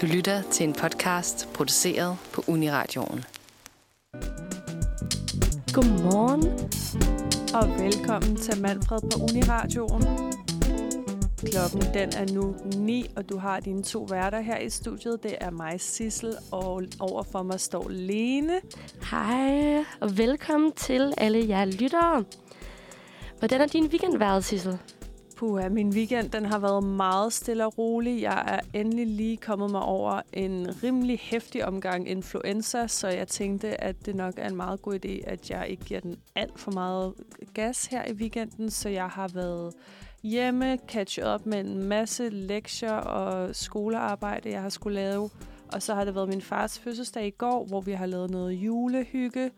Du lytter til en podcast produceret på Uniradioen. Godmorgen og velkommen til Manfred på Uniradioen. Klokken den er nu 9, og du har dine to værter her i studiet. Det er mig, Sissel, og overfor mig står Lene. Hej, og velkommen til alle jer lyttere. Hvordan er din weekend været, Sissel? Puha, min weekend den har været meget stille og rolig. Jeg er endelig lige kommet mig over en rimelig hæftig omgang influenza, så jeg tænkte, at det nok er en meget god idé, at jeg ikke giver den alt for meget gas her i weekenden. Så jeg har været hjemme, catch op med en masse lektier og skolearbejde, jeg har skulle lave. Og så har det været min fars fødselsdag i går, hvor vi har lavet noget julehygge.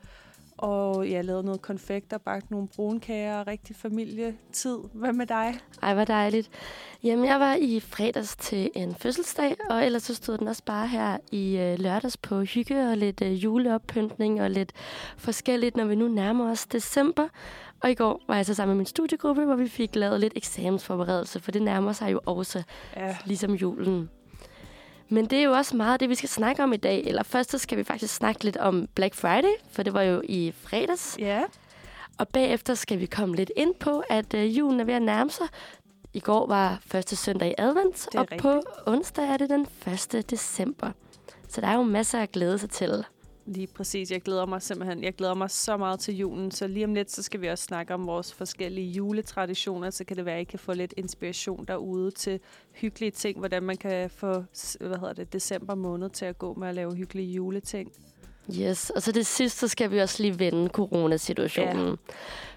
Og jeg lavede noget konfekt og bagt nogle brunkager. Rigtig familietid. Hvad med dig? Ej, hvor dejligt. Jamen, jeg var i fredags til en fødselsdag, og ellers så stod den også bare her i øh, lørdags på hygge og lidt øh, juleoppyntning og lidt forskelligt, når vi nu nærmer os december. Og i går var jeg så sammen med min studiegruppe, hvor vi fik lavet lidt eksamensforberedelse, for det nærmer sig jo også Ja. ligesom julen. Men det er jo også meget det, vi skal snakke om i dag. Eller først så skal vi faktisk snakke lidt om Black Friday, for det var jo i fredags. Ja. Og bagefter skal vi komme lidt ind på, at øh, julen er ved at nærme sig. I går var første søndag i advent, og rigtigt. på onsdag er det den 1. december. Så der er jo masser at glæde sig til. Lige præcis. Jeg glæder mig simpelthen. Jeg glæder mig så meget til julen. Så lige om lidt, så skal vi også snakke om vores forskellige juletraditioner. Så kan det være, at I kan få lidt inspiration derude til hyggelige ting. Hvordan man kan få hvad hedder det, december måned til at gå med at lave hyggelige juleting. Yes, og så det sidste, skal vi også lige vende coronasituationen. Ja.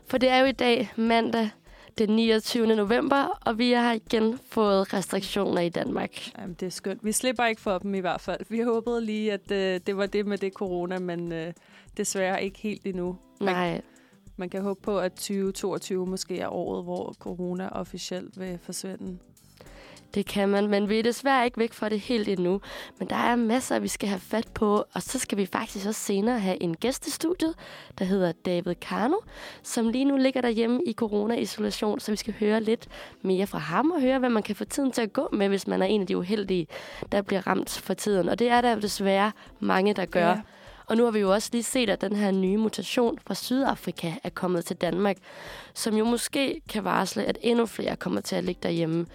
For det er jo i dag mandag den 29. november, og vi har igen fået restriktioner i Danmark. Jamen, det er skønt. Vi slipper ikke for dem i hvert fald. Vi håbede lige, at øh, det var det med det corona, men øh, desværre ikke helt endnu. Man, Nej, man kan håbe på, at 2022 måske er året, hvor corona officielt vil forsvinde. Det kan man, men vi er desværre ikke væk fra det helt endnu. Men der er masser, vi skal have fat på, og så skal vi faktisk også senere have en gæst i studiet, der hedder David Karno, som lige nu ligger derhjemme i corona-isolation, så vi skal høre lidt mere fra ham og høre, hvad man kan få tiden til at gå med, hvis man er en af de uheldige, der bliver ramt for tiden. Og det er der jo desværre mange, der gør. Ja. Og nu har vi jo også lige set, at den her nye mutation fra Sydafrika er kommet til Danmark, som jo måske kan varsle, at endnu flere kommer til at ligge derhjemme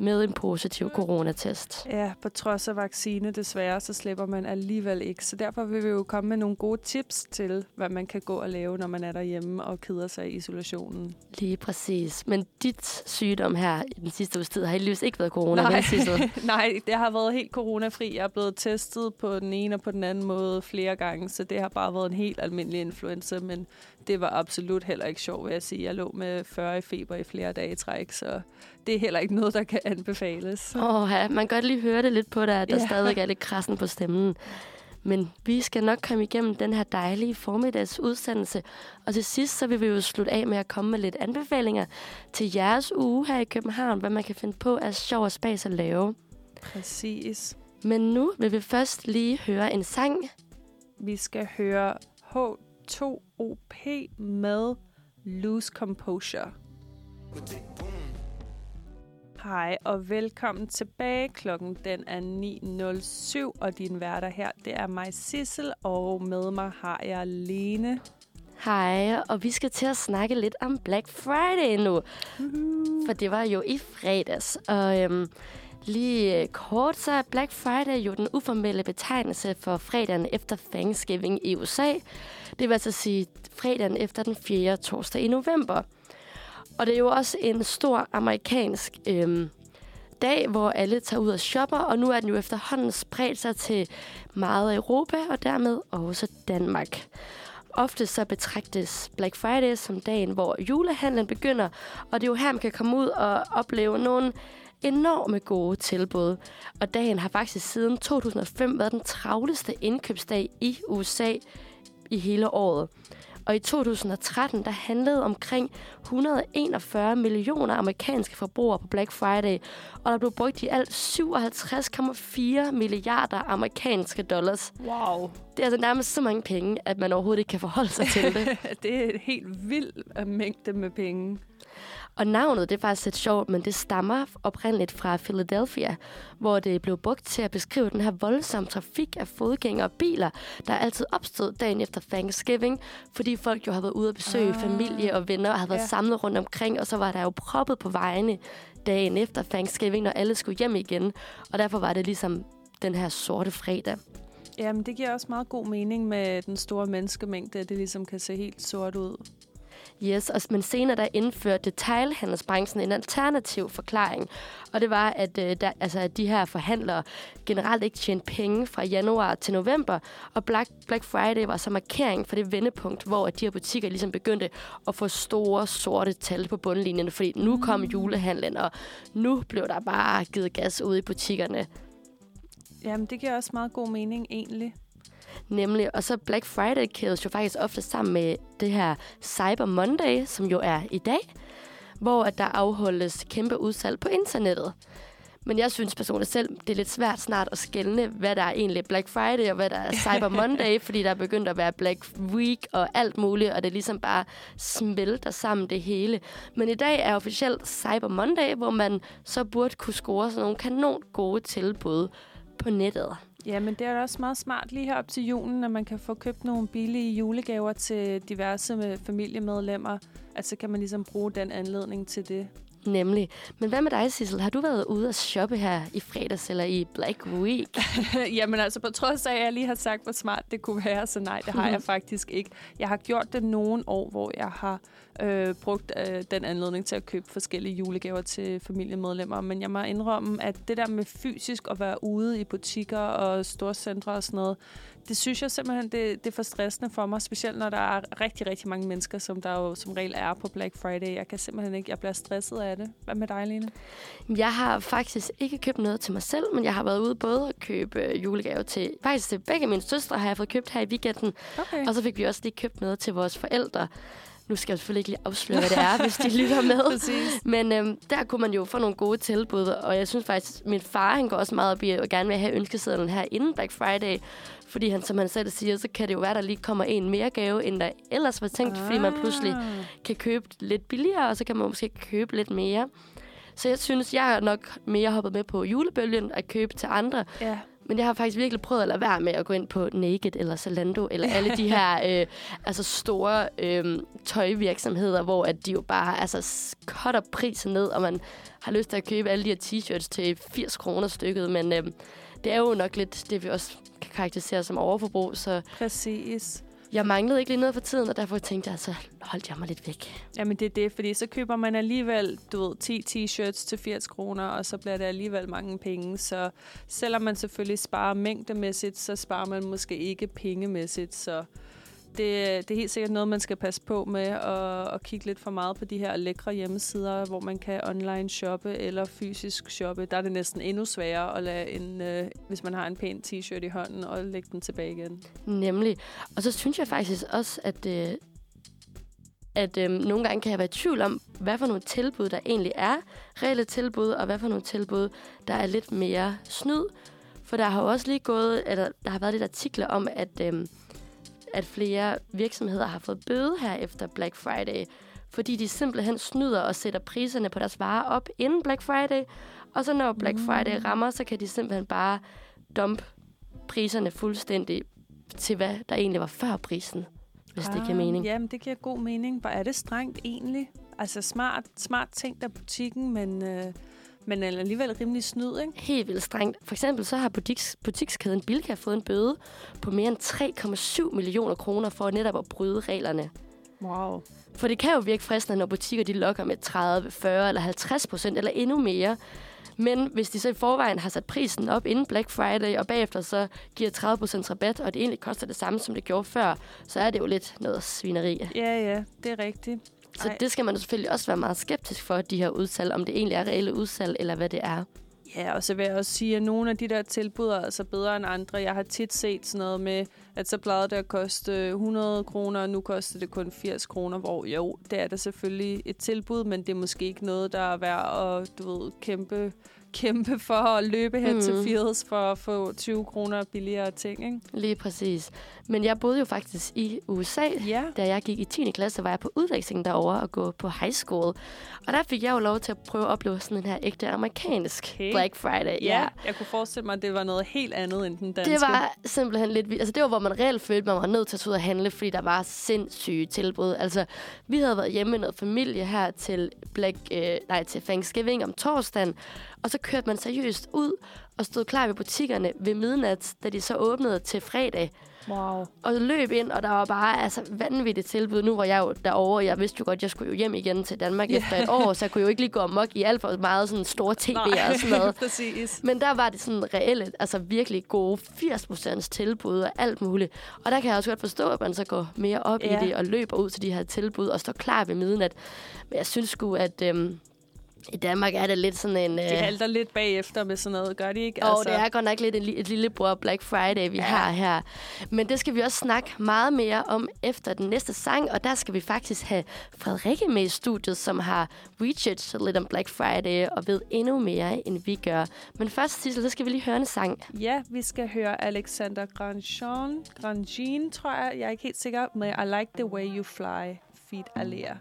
med en positiv coronatest. Ja, på trods af vaccine desværre, så slipper man alligevel ikke. Så derfor vil vi jo komme med nogle gode tips til, hvad man kan gå og lave, når man er derhjemme og keder sig i isolationen. Lige præcis. Men dit sygdom her i den sidste uges tid har heldigvis ikke været corona, Nej. Nej, det har været helt coronafri. Jeg er blevet testet på den ene og på den anden måde flere gange, så det har bare været en helt almindelig influenza, men det var absolut heller ikke sjovt, vil jeg sige. Jeg lå med 40 i feber i flere dage i træk, så det er heller ikke noget, der kan anbefales. Åh, ja, man kan godt lige høre det lidt på dig, at der Ja. stadig er lidt krassen på stemmen. Men vi skal nok komme igennem den her dejlige formiddags udsendelse. Og til sidst, så vil vi jo slutte af med at komme med lidt anbefalinger til jeres uge her i København, hvad man kan finde på af sjov og spas at lave. Præcis. Men nu vil vi først lige høre en sang. Vi skal høre H2OP med Loose Composure. Hej og velkommen tilbage. Klokken den er 9.07, og din værter her, det er mig Sissel, og med mig har jeg Lene. Hej, og vi skal til at snakke lidt om Black Friday nu. For det var jo i fredags. Og øhm, lige øh, kort, så er Black Friday jo den uformelle betegnelse for fredagen efter Thanksgiving i USA. Det vil altså sige fredagen efter den 4. torsdag i november. Og det er jo også en stor amerikansk øhm, dag, hvor alle tager ud og shopper, og nu er den jo efterhånden spredt sig til meget af Europa, og dermed også Danmark. Ofte så betragtes Black Friday som dagen, hvor julehandlen begynder, og det er jo her, man kan komme ud og opleve nogle enorme gode tilbud. Og dagen har faktisk siden 2005 været den travleste indkøbsdag i USA i hele året. Og i 2013, der handlede omkring 141 millioner amerikanske forbrugere på Black Friday, og der blev brugt i alt 57,4 milliarder amerikanske dollars. Wow. Det er altså nærmest så mange penge, at man overhovedet ikke kan forholde sig til det. det er et helt vild mængde med penge. Og navnet, det er faktisk lidt sjovt, men det stammer oprindeligt fra Philadelphia, hvor det blev brugt til at beskrive den her voldsomme trafik af fodgængere og biler, der altid opstod dagen efter Thanksgiving, fordi folk jo havde været ude at besøge ah. familie og venner og havde været ja. samlet rundt omkring, og så var der jo proppet på vejene dagen efter Thanksgiving, når alle skulle hjem igen. Og derfor var det ligesom den her sorte fredag. Jamen, det giver også meget god mening med den store menneskemængde, at det ligesom kan se helt sort ud. Yes, og, men senere der indførte detailhandelsbranchen en alternativ forklaring. Og det var, at, øh, der, altså, at de her forhandlere generelt ikke tjente penge fra januar til november. Og Black, Black Friday var så markering for det vendepunkt, hvor at de her butikker ligesom begyndte at få store sorte tal på bundlinjen. Fordi nu kom julehandlen, og nu blev der bare givet gas ud i butikkerne. Jamen, det giver også meget god mening egentlig. Nemlig, og så Black Friday kædes jo faktisk ofte sammen med det her Cyber Monday, som jo er i dag, hvor at der afholdes kæmpe udsalg på internettet. Men jeg synes personligt selv, det er lidt svært snart at skelne, hvad der er egentlig Black Friday og hvad der er Cyber Monday, fordi der er begyndt at være Black Week og alt muligt, og det ligesom bare smelter sammen det hele. Men i dag er officielt Cyber Monday, hvor man så burde kunne score sådan nogle kanon gode tilbud på nettet. Ja, men det er også meget smart lige her op til julen, at man kan få købt nogle billige julegaver til diverse med familiemedlemmer. At så kan man ligesom bruge den anledning til det. Nemlig. Men hvad med dig, Sissel? Har du været ude at shoppe her i fredags eller i Black Week? Jamen altså, på trods af, at jeg lige har sagt, hvor smart det kunne være, så nej, det har jeg faktisk ikke. Jeg har gjort det nogle år, hvor jeg har øh, brugt øh, den anledning til at købe forskellige julegaver til familiemedlemmer. Men jeg må indrømme, at det der med fysisk at være ude i butikker og storcentre og sådan noget, det synes jeg simpelthen, det, det er for stressende for mig, specielt når der er rigtig, rigtig mange mennesker, som der jo som regel er på Black Friday. Jeg kan simpelthen ikke, jeg bliver stresset af det. Hvad med dig, Lene? Jeg har faktisk ikke købt noget til mig selv, men jeg har været ude både at købe øh, julegaver til, faktisk til begge mine søstre har jeg fået købt her i weekenden. Okay. Og så fik vi også lige købt noget til vores forældre. Nu skal jeg selvfølgelig ikke lige afsløre, hvad det er, hvis de lytter med. Præcis. Men øhm, der kunne man jo få nogle gode tilbud, og jeg synes faktisk, min far han går også meget op i at gerne vil have ønskesedlen her inden Black Friday. Fordi han, som han selv siger, så kan det jo være, der lige kommer en mere gave, end der ellers var tænkt, ah. fordi man pludselig ah. kan købe lidt billigere, og så kan man måske købe lidt mere. Så jeg synes, jeg er nok mere hoppet med på julebølgen at købe til andre. Ja. Men jeg har faktisk virkelig prøvet at lade være med at gå ind på Naked eller Zalando eller alle de her øh, altså store øh, tøjvirksomheder, hvor at de jo bare altså, cutter prisen ned, og man har lyst til at købe alle de her t-shirts til 80 kroner stykket. Men øh, det er jo nok lidt det, vi også kan karakterisere som overforbrug. Så Præcis. Jeg manglede ikke lige noget for tiden, og derfor tænkte jeg, så holdt jeg mig lidt væk. Jamen det er det, fordi så køber man alligevel, du ved, 10 t-shirts til 80 kroner, og så bliver det alligevel mange penge. Så selvom man selvfølgelig sparer mængdemæssigt, så sparer man måske ikke pengemæssigt. Så det, det er helt sikkert noget, man skal passe på med at, at kigge lidt for meget på de her lækre hjemmesider, hvor man kan online shoppe eller fysisk shoppe. Der er det næsten endnu sværere at lade en, øh, hvis man har en pæn t-shirt i hånden, og lægge den tilbage igen. Nemlig. Og så synes jeg faktisk også, at, øh, at øh, nogle gange kan jeg være i tvivl om, hvad for nogle tilbud, der egentlig er reelle tilbud, og hvad for nogle tilbud, der er lidt mere snyd. For der har jo også lige gået, eller der har været lidt artikler om, at... Øh, at flere virksomheder har fået bøde her efter Black Friday, fordi de simpelthen snyder og sætter priserne på deres varer op inden Black Friday, og så når Black mm. Friday rammer, så kan de simpelthen bare dumpe priserne fuldstændig til, hvad der egentlig var før prisen, hvis ah, det giver mening. Jamen, det giver god mening. Hvor er det strengt egentlig? Altså smart, smart ting af butikken, men... Øh men alligevel rimelig snyd, ikke? Helt vildt strengt. For eksempel så har butiks, butikskæden Bilka fået en bøde på mere end 3,7 millioner kroner for netop at bryde reglerne. Wow. For det kan jo virke fristende, når butikker de lokker med 30, 40 eller 50 procent eller endnu mere. Men hvis de så i forvejen har sat prisen op inden Black Friday, og bagefter så giver 30% rabat, og det egentlig koster det samme, som det gjorde før, så er det jo lidt noget svineri. Ja, ja, det er rigtigt. Så Ej. det skal man selvfølgelig også være meget skeptisk for, de her udsalg, om det egentlig er reelle udsalg, eller hvad det er. Ja, og så vil jeg også sige, at nogle af de der tilbud er altså bedre end andre. Jeg har tit set sådan noget med, at så plejede det at koste 100 kroner, og nu koster det kun 80 kroner, hvor jo, det er da selvfølgelig et tilbud, men det er måske ikke noget, der er værd at du ved, kæmpe, kæmpe for at løbe hen mm. til. Fields for at få 20 kroner billigere ting, ikke? Lige præcis. Men jeg boede jo faktisk i USA. Ja. Da jeg gik i 10. klasse, var jeg på udveksling derovre og gå på high school. Og der fik jeg jo lov til at prøve at opleve sådan en her ægte amerikansk Okay. Black Friday. Ja, jeg kunne forestille mig, at det var noget helt andet end den danske. Det var simpelthen lidt vildt. Altså, det var, hvor man reelt følte, man var nødt til at tage ud og handle, fordi der var sindssyge tilbud. Altså, vi havde været hjemme med noget familie her til, Black, øh, nej, til Thanksgiving om torsdagen, og så kørte man seriøst ud og stod klar ved butikkerne ved midnat, da de så åbnede til fredag. Wow. Og løb ind, og der var bare altså, vanvittigt tilbud. Nu var jeg jo derovre, og jeg vidste jo godt, at jeg skulle jo hjem igen til Danmark yeah. efter et år, så jeg kunne jo ikke lige gå amok i alt for meget sådan store tv'er og sådan noget. præcis. Men der var det sådan reelle, altså virkelig gode 80% tilbud og alt muligt. Og der kan jeg også godt forstå, at man så går mere op Ja. i det og løber ud til de her tilbud og står klar ved midnat. Men jeg synes sgu, at øhm, i Danmark er det lidt sådan en... De Øh, halter lidt bagefter med sådan noget, gør de ikke? og det er godt nok lidt en, et lillebror Black Friday, vi Ja. har her. Men det skal vi også snakke meget mere om efter den næste sang, og der skal vi faktisk have Frederikke med i studiet, som har researchet lidt om Black Friday og ved endnu mere, end vi gør. Men først, Sissel, så skal vi lige høre en sang. Ja, vi skal høre Alexander Grandjean, Grandjean, tror jeg. Jeg er ikke helt sikker, men I Like The Way You Fly, feat Alea.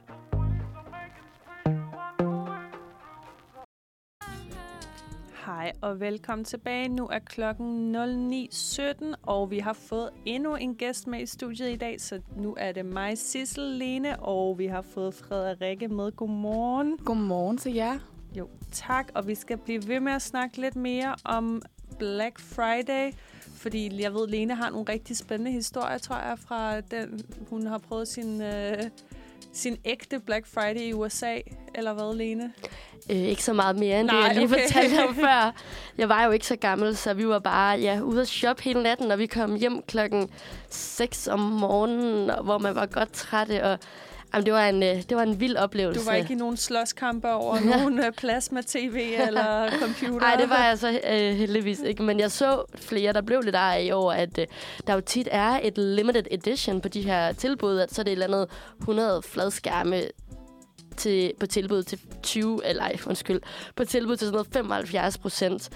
Hej og velkommen tilbage. Nu er klokken 09.17, og vi har fået endnu en gæst med i studiet i dag, så nu er det mig, Sissel Lene, og vi har fået Frederikke med. Godmorgen. Godmorgen til jer. Jo, tak. Og vi skal blive ved med at snakke lidt mere om Black Friday. Fordi jeg ved, Lene har nogle rigtig spændende historier, tror jeg, fra den, hun har prøvet sin, øh, sin ægte Black Friday i USA. Eller hvad, Lene? Øh, ikke så meget mere end Nej, det, jeg lige okay. fortalte om før. Jeg var jo ikke så gammel, så vi var bare ja, ude at shoppe hele natten, og vi kom hjem klokken 6 om morgenen, hvor man var godt trætte. Og, jamen, det, var en, øh, det var en vild oplevelse. Du var ikke i nogen slåskampe over nogen øh, plasma-tv eller computer? Nej, det var jeg så øh, heldigvis ikke. Men jeg så flere, der blev lidt ej i år, at øh, der jo tit er et limited edition på de her tilbud, at så er det et eller andet 100 fladskærme til, på tilbud til 20, eller ej, undskyld, på tilbud til sådan noget 75 procent.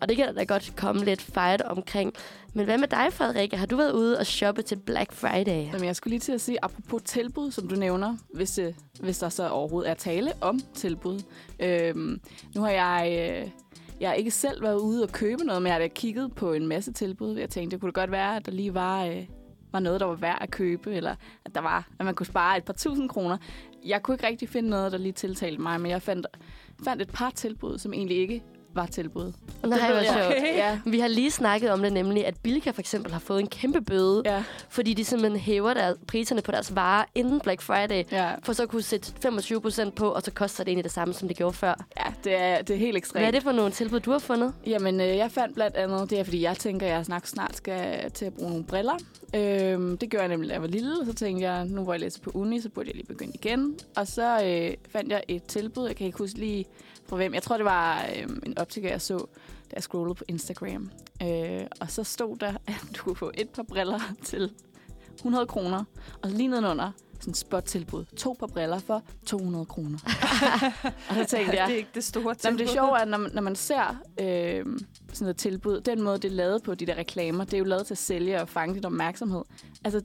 Og det kan der da godt komme lidt fight omkring. Men hvad med dig, Frederikke? Har du været ude og shoppe til Black Friday? Jamen, jeg skulle lige til at sige, apropos tilbud, som du nævner, hvis, det, hvis der så overhovedet er tale om tilbud. Øhm, nu har jeg... Øh, jeg har ikke selv været ude og købe noget, men jeg har da kigget på en masse tilbud. Jeg tænkte, det kunne godt være, at der lige var, øh, var noget, der var værd at købe, eller at, der var, at man kunne spare et par tusind kroner. Jeg kunne ikke rigtig finde noget, der lige tiltalte mig, men jeg fandt, fandt et par tilbud, som egentlig ikke var tilbud. Nej, hvor sjovt. Okay. Ja, Vi har lige snakket om det nemlig, at Bilka for eksempel har fået en kæmpe bøde, ja, fordi de simpelthen hæver deres, priserne på deres varer inden Black Friday, ja. for så at kunne sætte 25 procent på, og så koster det egentlig det samme, som det gjorde før. ja det, er, det er helt ekstremt. Hvad er det for nogle tilbud, du har fundet? Jamen, øh, jeg fandt blandt andet, det er fordi, jeg tænker, at jeg snart, snart skal til at bruge nogle briller. Øhm, det gjorde jeg nemlig, da jeg var lille, og så tænkte jeg, nu hvor jeg læser på uni, så burde jeg lige begynde igen. Og så øh, fandt jeg et tilbud, jeg kan ikke huske lige fra hvem. Jeg tror, det var øh, en optiker, jeg så, da jeg scrollede på Instagram. Øh, og så stod der, at du kunne få et par briller til 100 kroner, og lige nedenunder sådan et spot-tilbud. To par briller for 200 kroner. og så tænkte jeg, Det er ikke det store Jamen, tilbud. det sjove er, at når man, når man ser øh, sådan noget tilbud, den måde, det er lavet på, de der reklamer, det er jo lavet til at sælge og fange dit opmærksomhed. Altså,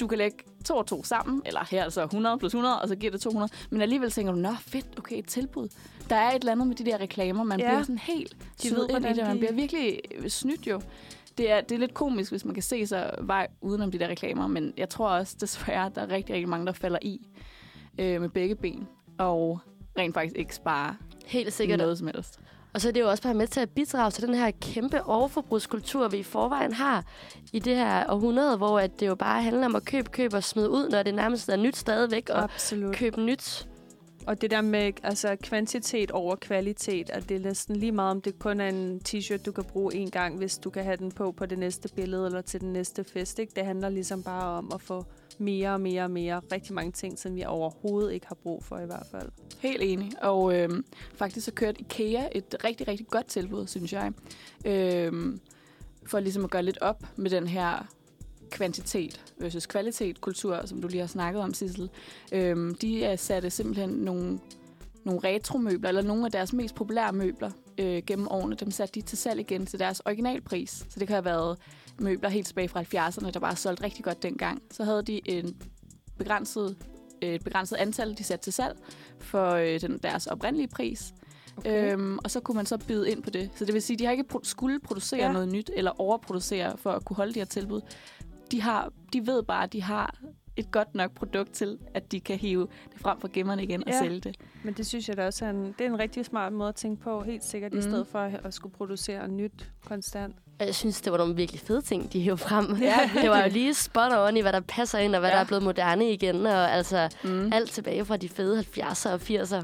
du kan lægge to og to sammen, eller her altså 100 plus 100, og så giver det 200. Men alligevel tænker du, nå fedt, okay, et tilbud. Der er et eller andet med de der reklamer, man Ja. bliver sådan helt ved ind i det, man bliver virkelig øh, snydt jo. Det er, det er lidt komisk, hvis man kan se sig vej udenom de der reklamer, men jeg tror også desværre, at der er rigtig, rigtig mange, der falder i øh, med begge ben, og rent faktisk ikke sparer Helt sikkert. noget som helst. Og så er det jo også bare med til at bidrage til den her kæmpe overforbrugskultur, vi i forvejen har i det her århundrede, hvor at det jo bare handler om at købe, købe og smide ud, når det nærmest er nyt stadigvæk, og Absolut. købe nyt. Og det der med altså, kvantitet over kvalitet, at det er næsten lige meget, om det kun er en t-shirt, du kan bruge en gang, hvis du kan have den på på det næste billede eller til den næste fest. Ikke? Det handler ligesom bare om at få mere og mere og mere. Rigtig mange ting, som vi overhovedet ikke har brug for i hvert fald. Helt enig. Og øh, faktisk så kørte IKEA et rigtig, rigtig godt tilbud, synes jeg. Øh, for ligesom at gøre lidt op med den her kvantitet versus kvalitet kultur, som du lige har snakket om, Sissel. Øhm, de er satte simpelthen nogle, nogle retromøbler, eller nogle af deres mest populære møbler, øh, gennem årene, dem satte de til salg igen til deres originalpris. Så det kan have været møbler helt tilbage fra 70'erne, der bare solgte rigtig godt dengang. Så havde de en begrænset, øh, et begrænset antal, de satte til salg for øh, den, deres oprindelige pris. Okay. Øhm, og så kunne man så byde ind på det. Så det vil sige, at de har ikke pro- skulle producere Ja. noget nyt, eller overproducere for at kunne holde de her tilbud. De, har, de ved bare, at de har et godt nok produkt til, at de kan hive det frem fra gemmerne igen og Ja. sælge det. Men det synes jeg da også er en, det er en rigtig smart måde at tænke på, helt sikkert, mm. i Mm. stedet for at, at skulle producere nyt konstant. Og Jeg synes, det var nogle virkelig fede ting, de hævde frem. Ja, det var jo lige spot on i, hvad der passer ind, og hvad ja. Der er blevet moderne igen. Og altså Mm. alt tilbage fra de fede 70'er og 80'er.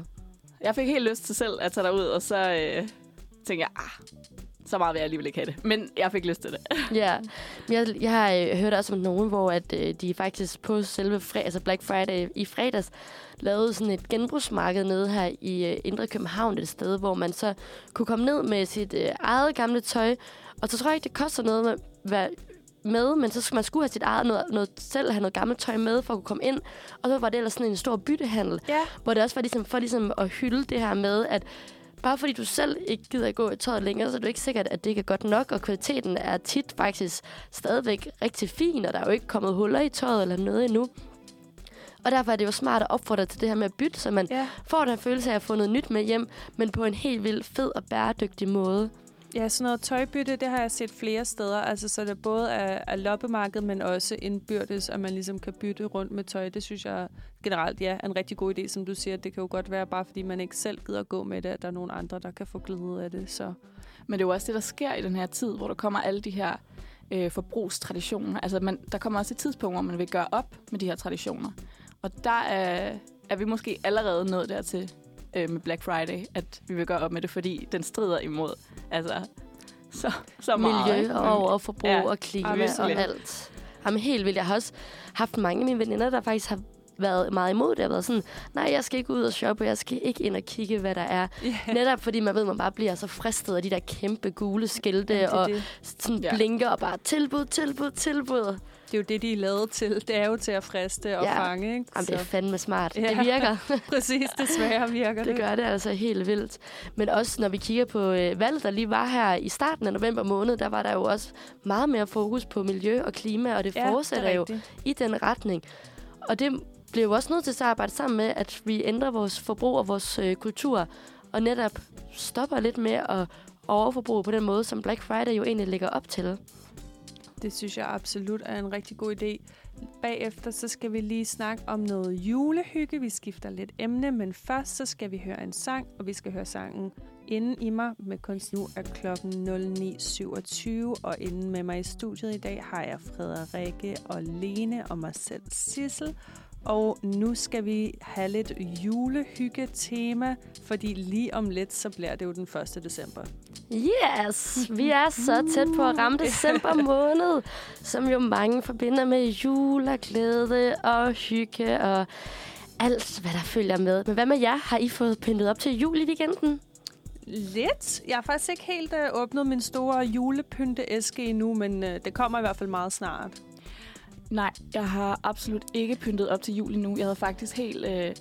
Jeg fik helt lyst til selv at tage derud, og så øh, tænkte jeg, ah, så meget vil jeg alligevel ikke have det. Men jeg fik lyst til det. Ja, jeg, jeg har øh, hørt også om nogen, hvor at, øh, de faktisk på selve fre, altså Black Friday i fredags lavede sådan et genbrugsmarked nede her i øh, Indre København, et sted, hvor man så kunne komme ned med sit øh, eget gamle tøj. Og så tror jeg ikke, det koster noget med, hvad, med, men så skulle man skulle have sit eget noget, noget, selv have noget gammelt tøj med for at kunne komme ind. Og så var det ellers sådan en stor byttehandel, Ja, hvor det også var ligesom, for ligesom at hylde det her med, at bare fordi du selv ikke gider at gå i tøjet længere, så er det ikke sikkert, at det ikke er godt nok, og kvaliteten er tit faktisk stadigvæk rigtig fin, og der er jo ikke kommet huller i tøjet eller noget endnu. Og derfor er det jo smart at opfordre til det her med at bytte, så man ja. får den følelse af at få noget nyt med hjem, men på en helt vildt fed og bæredygtig måde. Ja, sådan noget tøjbytte, det har jeg set flere steder. Altså, så det både er, er loppemarked, men også indbyrdes, at man ligesom kan bytte rundt med tøj. Det synes jeg generelt ja, er en rigtig god idé, som du siger. Det kan jo godt være, bare fordi man ikke selv gider at gå med det, at der er nogen andre, der kan få glæde af det. Så Men det er jo også det, der sker i den her tid, hvor der kommer alle de her øh, forbrugstraditioner. Altså, man, der kommer også et tidspunkt, hvor man vil gøre op med de her traditioner. Og der er, er vi måske allerede nået dertil øh, med Black Friday, at vi vil gøre op med det, fordi den strider imod altså, så, så meget. Miljø og overforbrug ja. Og klima og virkelig. alt. Jamen helt vildt. Jeg har også haft mange af mine veninder, der faktisk har været meget imod det. Jeg har været sådan, nej, jeg skal ikke ud og shoppe, jeg skal ikke ind og kigge, hvad der er. yeah. Netop fordi man ved, man bare bliver så fristet af de der kæmpe gule skilte, det, og det. sådan Ja. blinker og bare tilbud, tilbud, tilbud. det er jo det, de er lavet til. Det er jo til at friste og Ja. fange. Ikke? Jamen, det er fandme smart. Ja. Det virker. præcis, desværre virker det. Det gør det altså helt vildt. Men også når vi kigger på øh, valget, der lige var her i starten af november måned, der var der jo også meget mere fokus på miljø og klima, og det Ja, fortsætter det jo i den retning. Og det bliver jo også nødt til at arbejde sammen med, at vi ændrer vores forbrug og vores øh, kultur, og netop stopper lidt med at overforbruge på den måde, som Black Friday jo egentlig lægger op til. Det synes jeg absolut er en rigtig god idé. Bagefter så skal vi lige snakke om noget julehygge. Vi skifter lidt emne, men først så skal vi høre en sang, og vi skal høre sangen Inden i mig med kunst. Nu er klokken 09.27, og inden med mig i studiet i dag har jeg Frederikke og Lene og mig selv Sissel. Og nu skal vi have lidt julehygge-tema, fordi lige om lidt, så bliver det jo den 1. december. Yes, vi er så tæt på at ramme december måned, som jo mange forbinder med jul og glæde og hygge og alt, hvad der følger med. Men hvad med jer? Har I fået pyntet op til jul i weekenden? Lidt. Jeg har faktisk ikke helt øh, åbnet min store julepynteæske endnu, men øh, det kommer i hvert fald meget snart. Nej, jeg har absolut ikke pyntet op til jul endnu. Jeg havde faktisk helt øh,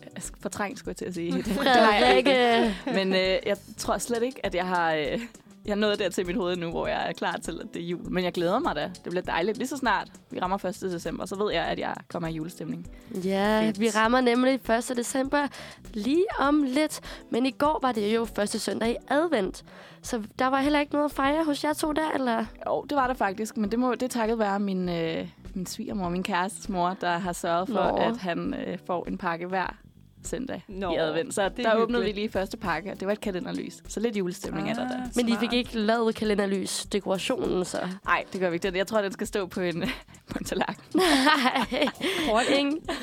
fortrængt, skulle jeg til at sige. Frederikke! Men øh, jeg tror slet ikke, at jeg har... Øh, jeg er nået der til mit hoved nu, hvor jeg er klar til, at det er jul. Men jeg glæder mig da. Det bliver dejligt. Lige så snart vi rammer 1. december, så ved jeg, at jeg kommer i julestemning. Ja, Fedt. vi rammer nemlig 1. december lige om lidt. Men i går var det jo første søndag i advent. Så der var heller ikke noget at fejre hos jer to der, eller? Jo, det var det faktisk. Men det, må, det takket være min, øh, min svigermor, min kærestes mor, der har sørget for, Nå. at han øh, får en pakke hver søndag Nå, i advent. Så er der åbnede vi lige første pakke, og det var et kalenderlys. Så lidt julestemning er der der. Men I fik ikke lavet kalenderlys dekorationen, så. Nej, det gør vi ikke. Jeg tror, den skal stå på en, på en tallerken. Nej.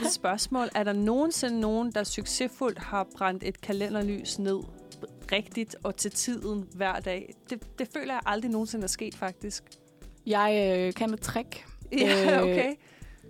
Spørgsmål. Er der nogensinde nogen, der succesfuldt har brændt et kalenderlys ned rigtigt og til tiden hver dag? Det, det føler jeg aldrig nogensinde er sket, faktisk. Jeg øh, kan et trick. Ja, Øh, okay.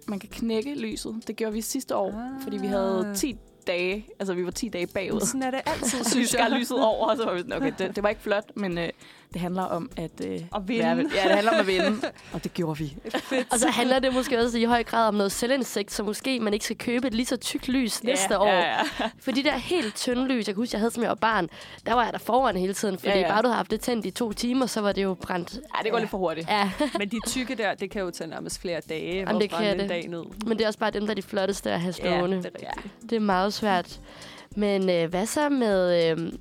Man kan knække lyset. Det gjorde vi sidste år, Ah. fordi vi havde 10 dage. Altså, vi var 10 dage bagud. Sådan er det altid, synes jeg. lyset over, og så var vi sådan, okay, det, det var ikke flot, men øh, det handler om at... Øh, At vinde. Være, ja, det handler om at vinde. Og det gjorde vi. Fedt. Og så handler det måske også i høj grad om noget selvindsigt, så måske man ikke skal købe et lige så tykt lys næste ja, år. Ja, ja. For de der helt tynde lys, jeg kan huske, jeg havde som jeg var barn, der var jeg der foran hele tiden, fordi Ja, ja, ja. ja. bare du havde haft det tændt i to timer, så var det jo brændt. ja, det går lidt for hurtigt. Ja, Men de tykke der, det kan jo tage nærmest flere dage Jamen, det kan en det. dag ned. men det er også bare dem, der er de flotteste at have stående. Ja, det er rigtigt. Det er meget svært. Men øh, hvad så med... Øh,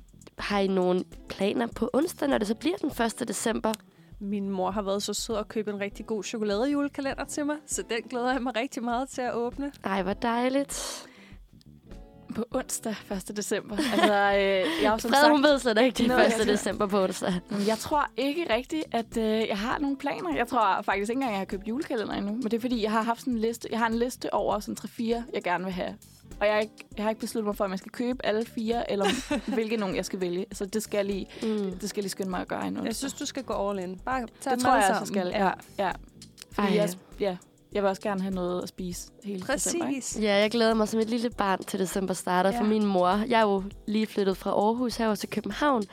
har I nogle planer på onsdag, når det så bliver den 1. december? Min mor har været så sød at købe en rigtig god chokoladejulekalender til mig, så den glæder jeg mig rigtig meget til at åbne. Ej, hvor dejligt. På onsdag 1. december. Altså, øh, jeg har jo som Fred, hun sagt... ved slet ikke, det er jeg 1. tror- december på onsdag. Men Jeg tror ikke rigtigt, at øh, jeg har nogle planer. Jeg tror faktisk ikke engang, jeg har købt julekalender endnu. Men det er fordi, jeg har haft sådan en liste. Jeg har en liste over sådan 3-4, jeg gerne vil have. Og jeg har, ikke, jeg har ikke besluttet mig for, om jeg skal købe alle fire, eller hvilke nogen jeg skal vælge. Så det skal jeg lige, Mm. det skal jeg lige skynde mig at gøre endnu. Jeg synes, du skal gå all in. Bare tag det tror jeg, jeg sammen. skal. Ja, ja. Fordi Ej. jeg, ja, jeg vil også gerne have noget at spise hele december. Ikke? Præcis. Ja, jeg glæder mig som et lille barn til december starter ja. for min mor. Jeg er jo lige flyttet fra Aarhus herover til København,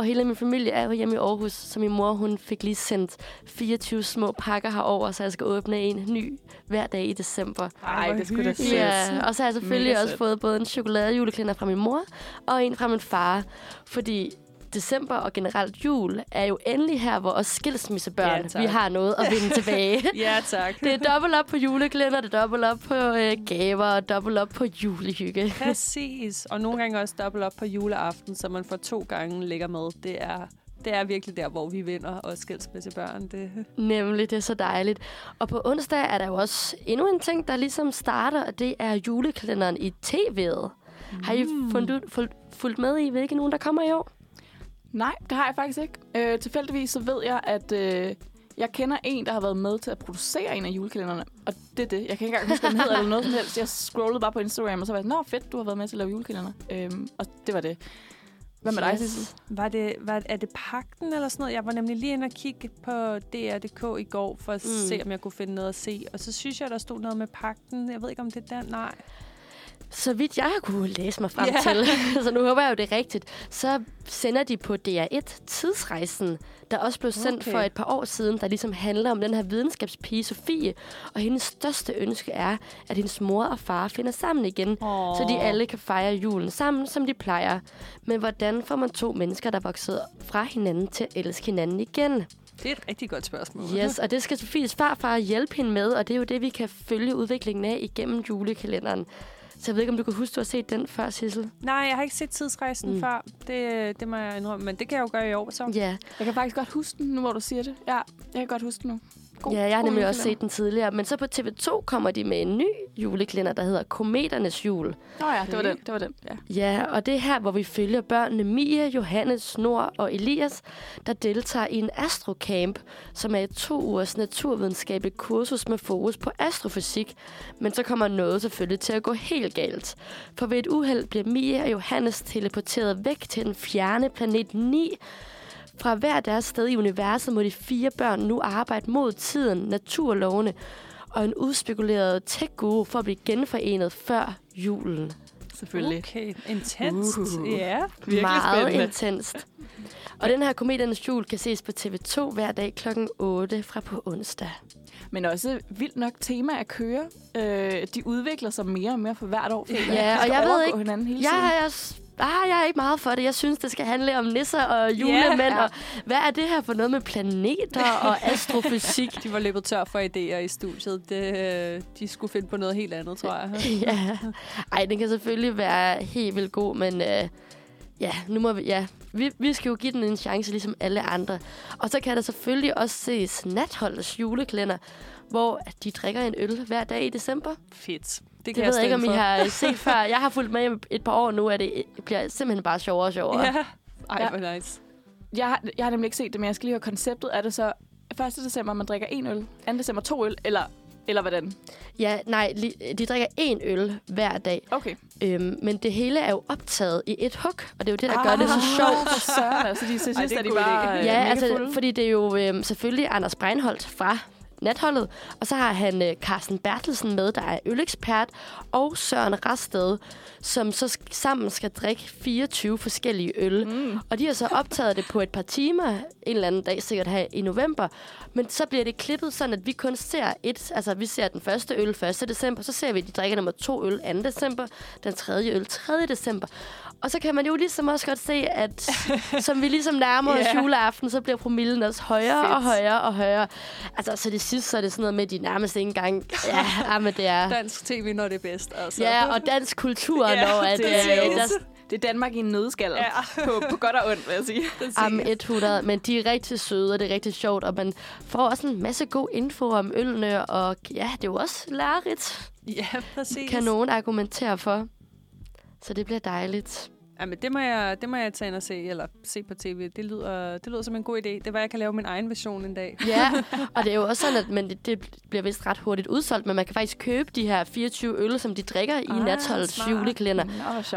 og hele min familie er jo hjemme i Aarhus, så min mor hun fik lige sendt 24 små pakker herover, så jeg skal åbne en ny hver dag i december. Ej, hvor det skulle da hyggeligt. Ja, og så har jeg selvfølgelig Mega også sødt. fået både en chokoladejuleklænder fra min mor og en fra min far, fordi december og generelt jul er jo endelig her, hvor os skilsmissebørn, Ja, tak. vi har noget at vinde tilbage. Ja, tak. Det er dobbelt op på juleklænder, det er dobbelt op på øh, gaver og dobbelt op på julehygge. Præcis. Og nogle gange også dobbelt op på juleaften, så man får to gange lækker mad. Det er, det er virkelig der, hvor vi vinder og skilsmissebørn. Det. Nemlig, det er så dejligt. Og på onsdag er der jo også endnu en ting, der ligesom starter, og det er julekalenderen i tv'et. Mm. Har I fundet ud, fulgt, fulgt med i, hvilke nogen, der kommer i år? Nej, det har jeg faktisk ikke. Øh, tilfældigvis så ved jeg, at øh, jeg kender en, der har været med til at producere en af julekalenderne. Og det er det. Jeg kan ikke engang huske, hvad den hedder eller noget som helst. Jeg scrollede bare på Instagram, og så var jeg sådan, Nå, fedt, du har været med til at lave julekalender. Øhm, og det var det. Hvad med dig, Sissel? Var det, var, er det pakten eller sådan noget? Jeg var nemlig lige inde og kigge på DR.dk i går, for at mm. se, om jeg kunne finde noget at se. Og så synes jeg, der stod noget med pakten. Jeg ved ikke, om det er den. Nej. Så vidt jeg har kunne læse mig frem Ja. til, så nu håber jeg jo, det er rigtigt, så sender de på DR1 Tidsrejsen, der også blev sendt Okay. for et par år siden, der ligesom handler om den her videnskabspige Sofie. Og hendes største ønske er, at hendes mor og far finder sammen igen, Oh. så de alle kan fejre julen sammen, som de plejer. Men hvordan får man to mennesker, der er vokset fra hinanden til at elske hinanden igen? Det er et rigtig godt spørgsmål. Yes, og det skal Sofies farfar hjælpe hende med, og det er jo det, vi kan følge udviklingen af igennem julekalenderen. Så jeg ved ikke, om du kan huske, du har set den før, Sissel? Nej, jeg har ikke set tidsrejsen Mm. mm. før. Det, det må jeg indrømme. Men det kan jeg jo gøre i år, så. Ja, Jeg kan faktisk godt huske den, nu hvor du siger det. Ja, jeg kan godt huske den nu. God, ja jeg har nemlig også set den tidligere. Men så på TV2 kommer de med en ny juleklænder, der hedder Kometernes Jul. Nå ja, det var den. Det var den, ja. Ja, og det er her, hvor vi følger børnene Mia, Johannes, Nor og Elias, der deltager i en astrocamp, som er et to ugers naturvidenskabeligt kursus med fokus på astrofysik. Men så kommer noget selvfølgelig til at gå helt galt. For ved et uheld bliver Mia og Johannes teleporteret væk til den fjerne planet 9. Fra hver deres sted i universet må de fire børn nu arbejde mod tiden, naturlovene og en udspekuleret tech-guru for at blive genforenet før julen. Selvfølgelig. Okay, intenst. Uh. Ja. Virkelig meget spændende. intenst. Og den her komediernes jul kan ses på TV2 hver dag kl. 8 fra på onsdag. Men også vildt nok tema at køre. Øh, de udvikler sig mere og mere for hvert år. Ja, og jeg ved ikke- hinanden hele tiden. Jeg er, s- ah, jeg er ikke meget for det. Jeg synes, det skal handle om nisser og julemænd. Ja. Og hvad er det her for noget med planeter og astrofysik? De var løbet tør for idéer i studiet. Det, øh, de skulle finde på noget helt andet, tror jeg. ja. Ej, den kan selvfølgelig være helt vildt god, men øh, ja, nu må vi, ja. Vi, vi skal jo give den en chance, ligesom alle andre. Og så kan der selvfølgelig også ses Natholdets juleklænder, hvor de drikker en øl hver dag i december. Fedt. Det, Det kan ved jeg ikke, om I har set før. Jeg har fulgt med et par år nu, og det bliver simpelthen bare sjovere og sjovere. Ja. Ej, Ja. hvor nice. Jeg, har, jeg har nemlig ikke set det, men jeg skal lige høre konceptet. Er det så 1. december, man drikker en øl, 2. december to øl, eller, eller hvordan? Ja, nej, de drikker én øl hver dag. Okay. Øhm, men det hele er jo optaget i et hug, og det er jo det, der gør det så sjovt. For søren, altså de til sidst det er de bare Ja, altså, fordi det er jo øhm, selvfølgelig Anders Breinholt fra natholdet. Og så har han øh, Carsten Bertelsen med, der er ølekspert, og Søren Rasted, som så sammen skal drikke 24 forskellige øl. Mm. Og de har så optaget det på et par timer, en eller anden dag, sikkert her i november. Men så bliver det klippet sådan, at vi kun ser et, altså vi ser den første øl 1. december, så ser vi, at de drikker nummer to øl 2. december, den tredje øl 3. december. Og så kan man jo ligesom også godt se, at som vi ligesom nærmer os juleaften, så bliver promillen også højere Fedt. og højere og højere. Altså, så det sidste, så er det sådan noget med, at de nærmest ikke engang... Ja, ja men det er... Dansk tv, når det er bedst. Altså. Ja, og dansk kultur, Ja, når at... det øh, er jo- der, Det er Danmark i en nødskal. Ja. På, på godt og ondt, vil jeg sige. Am 100, men de er rigtig søde, og det er rigtig sjovt, og man får også en masse god info om ølene, og ja, det er jo også lærerigt, Ja, præcis. kan nogen argumentere for. Så det bliver dejligt. Ja, men det må, jeg, det må jeg tage ind og se, eller se på tv. Det lyder, det lyder som en god idé. Det var, jeg kan lave min egen version en dag. Ja, og det er jo også sådan, at men det, det bliver vist ret hurtigt udsolgt, men man kan faktisk købe de her 24 øl, som de drikker i Ah, Natholdets smart. julekalender.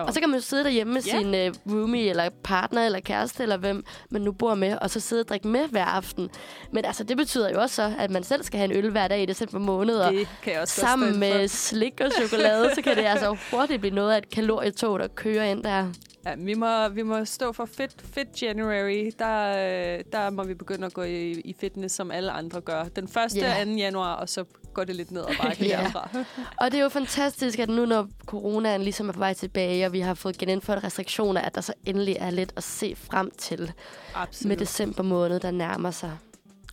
Og så kan man jo sidde derhjemme med Ja. sin uh, roomie, eller partner, eller kæreste, eller hvem man nu bor med, og så sidde og drikke med hver aften. Men altså, det betyder jo også så, at man selv skal have en øl hver dag i december måned, og Det kan jeg også sammen med slik og chokolade, så kan det altså hurtigt blive noget af et kalorietog, der kører ind der. Ja, vi må, vi må stå for Fit, fit January. Der, der må vi begynde at gå i, i fitness, som alle andre gør. Den 1. Ja. yeah. 2. januar, og så går det lidt ned ad bakke Ja. herfra. Og det er jo fantastisk, at nu når coronaen ligesom er på vej tilbage, og vi har fået genindført restriktioner, at der så endelig er lidt at se frem til Absolut. med december måned, der nærmer sig.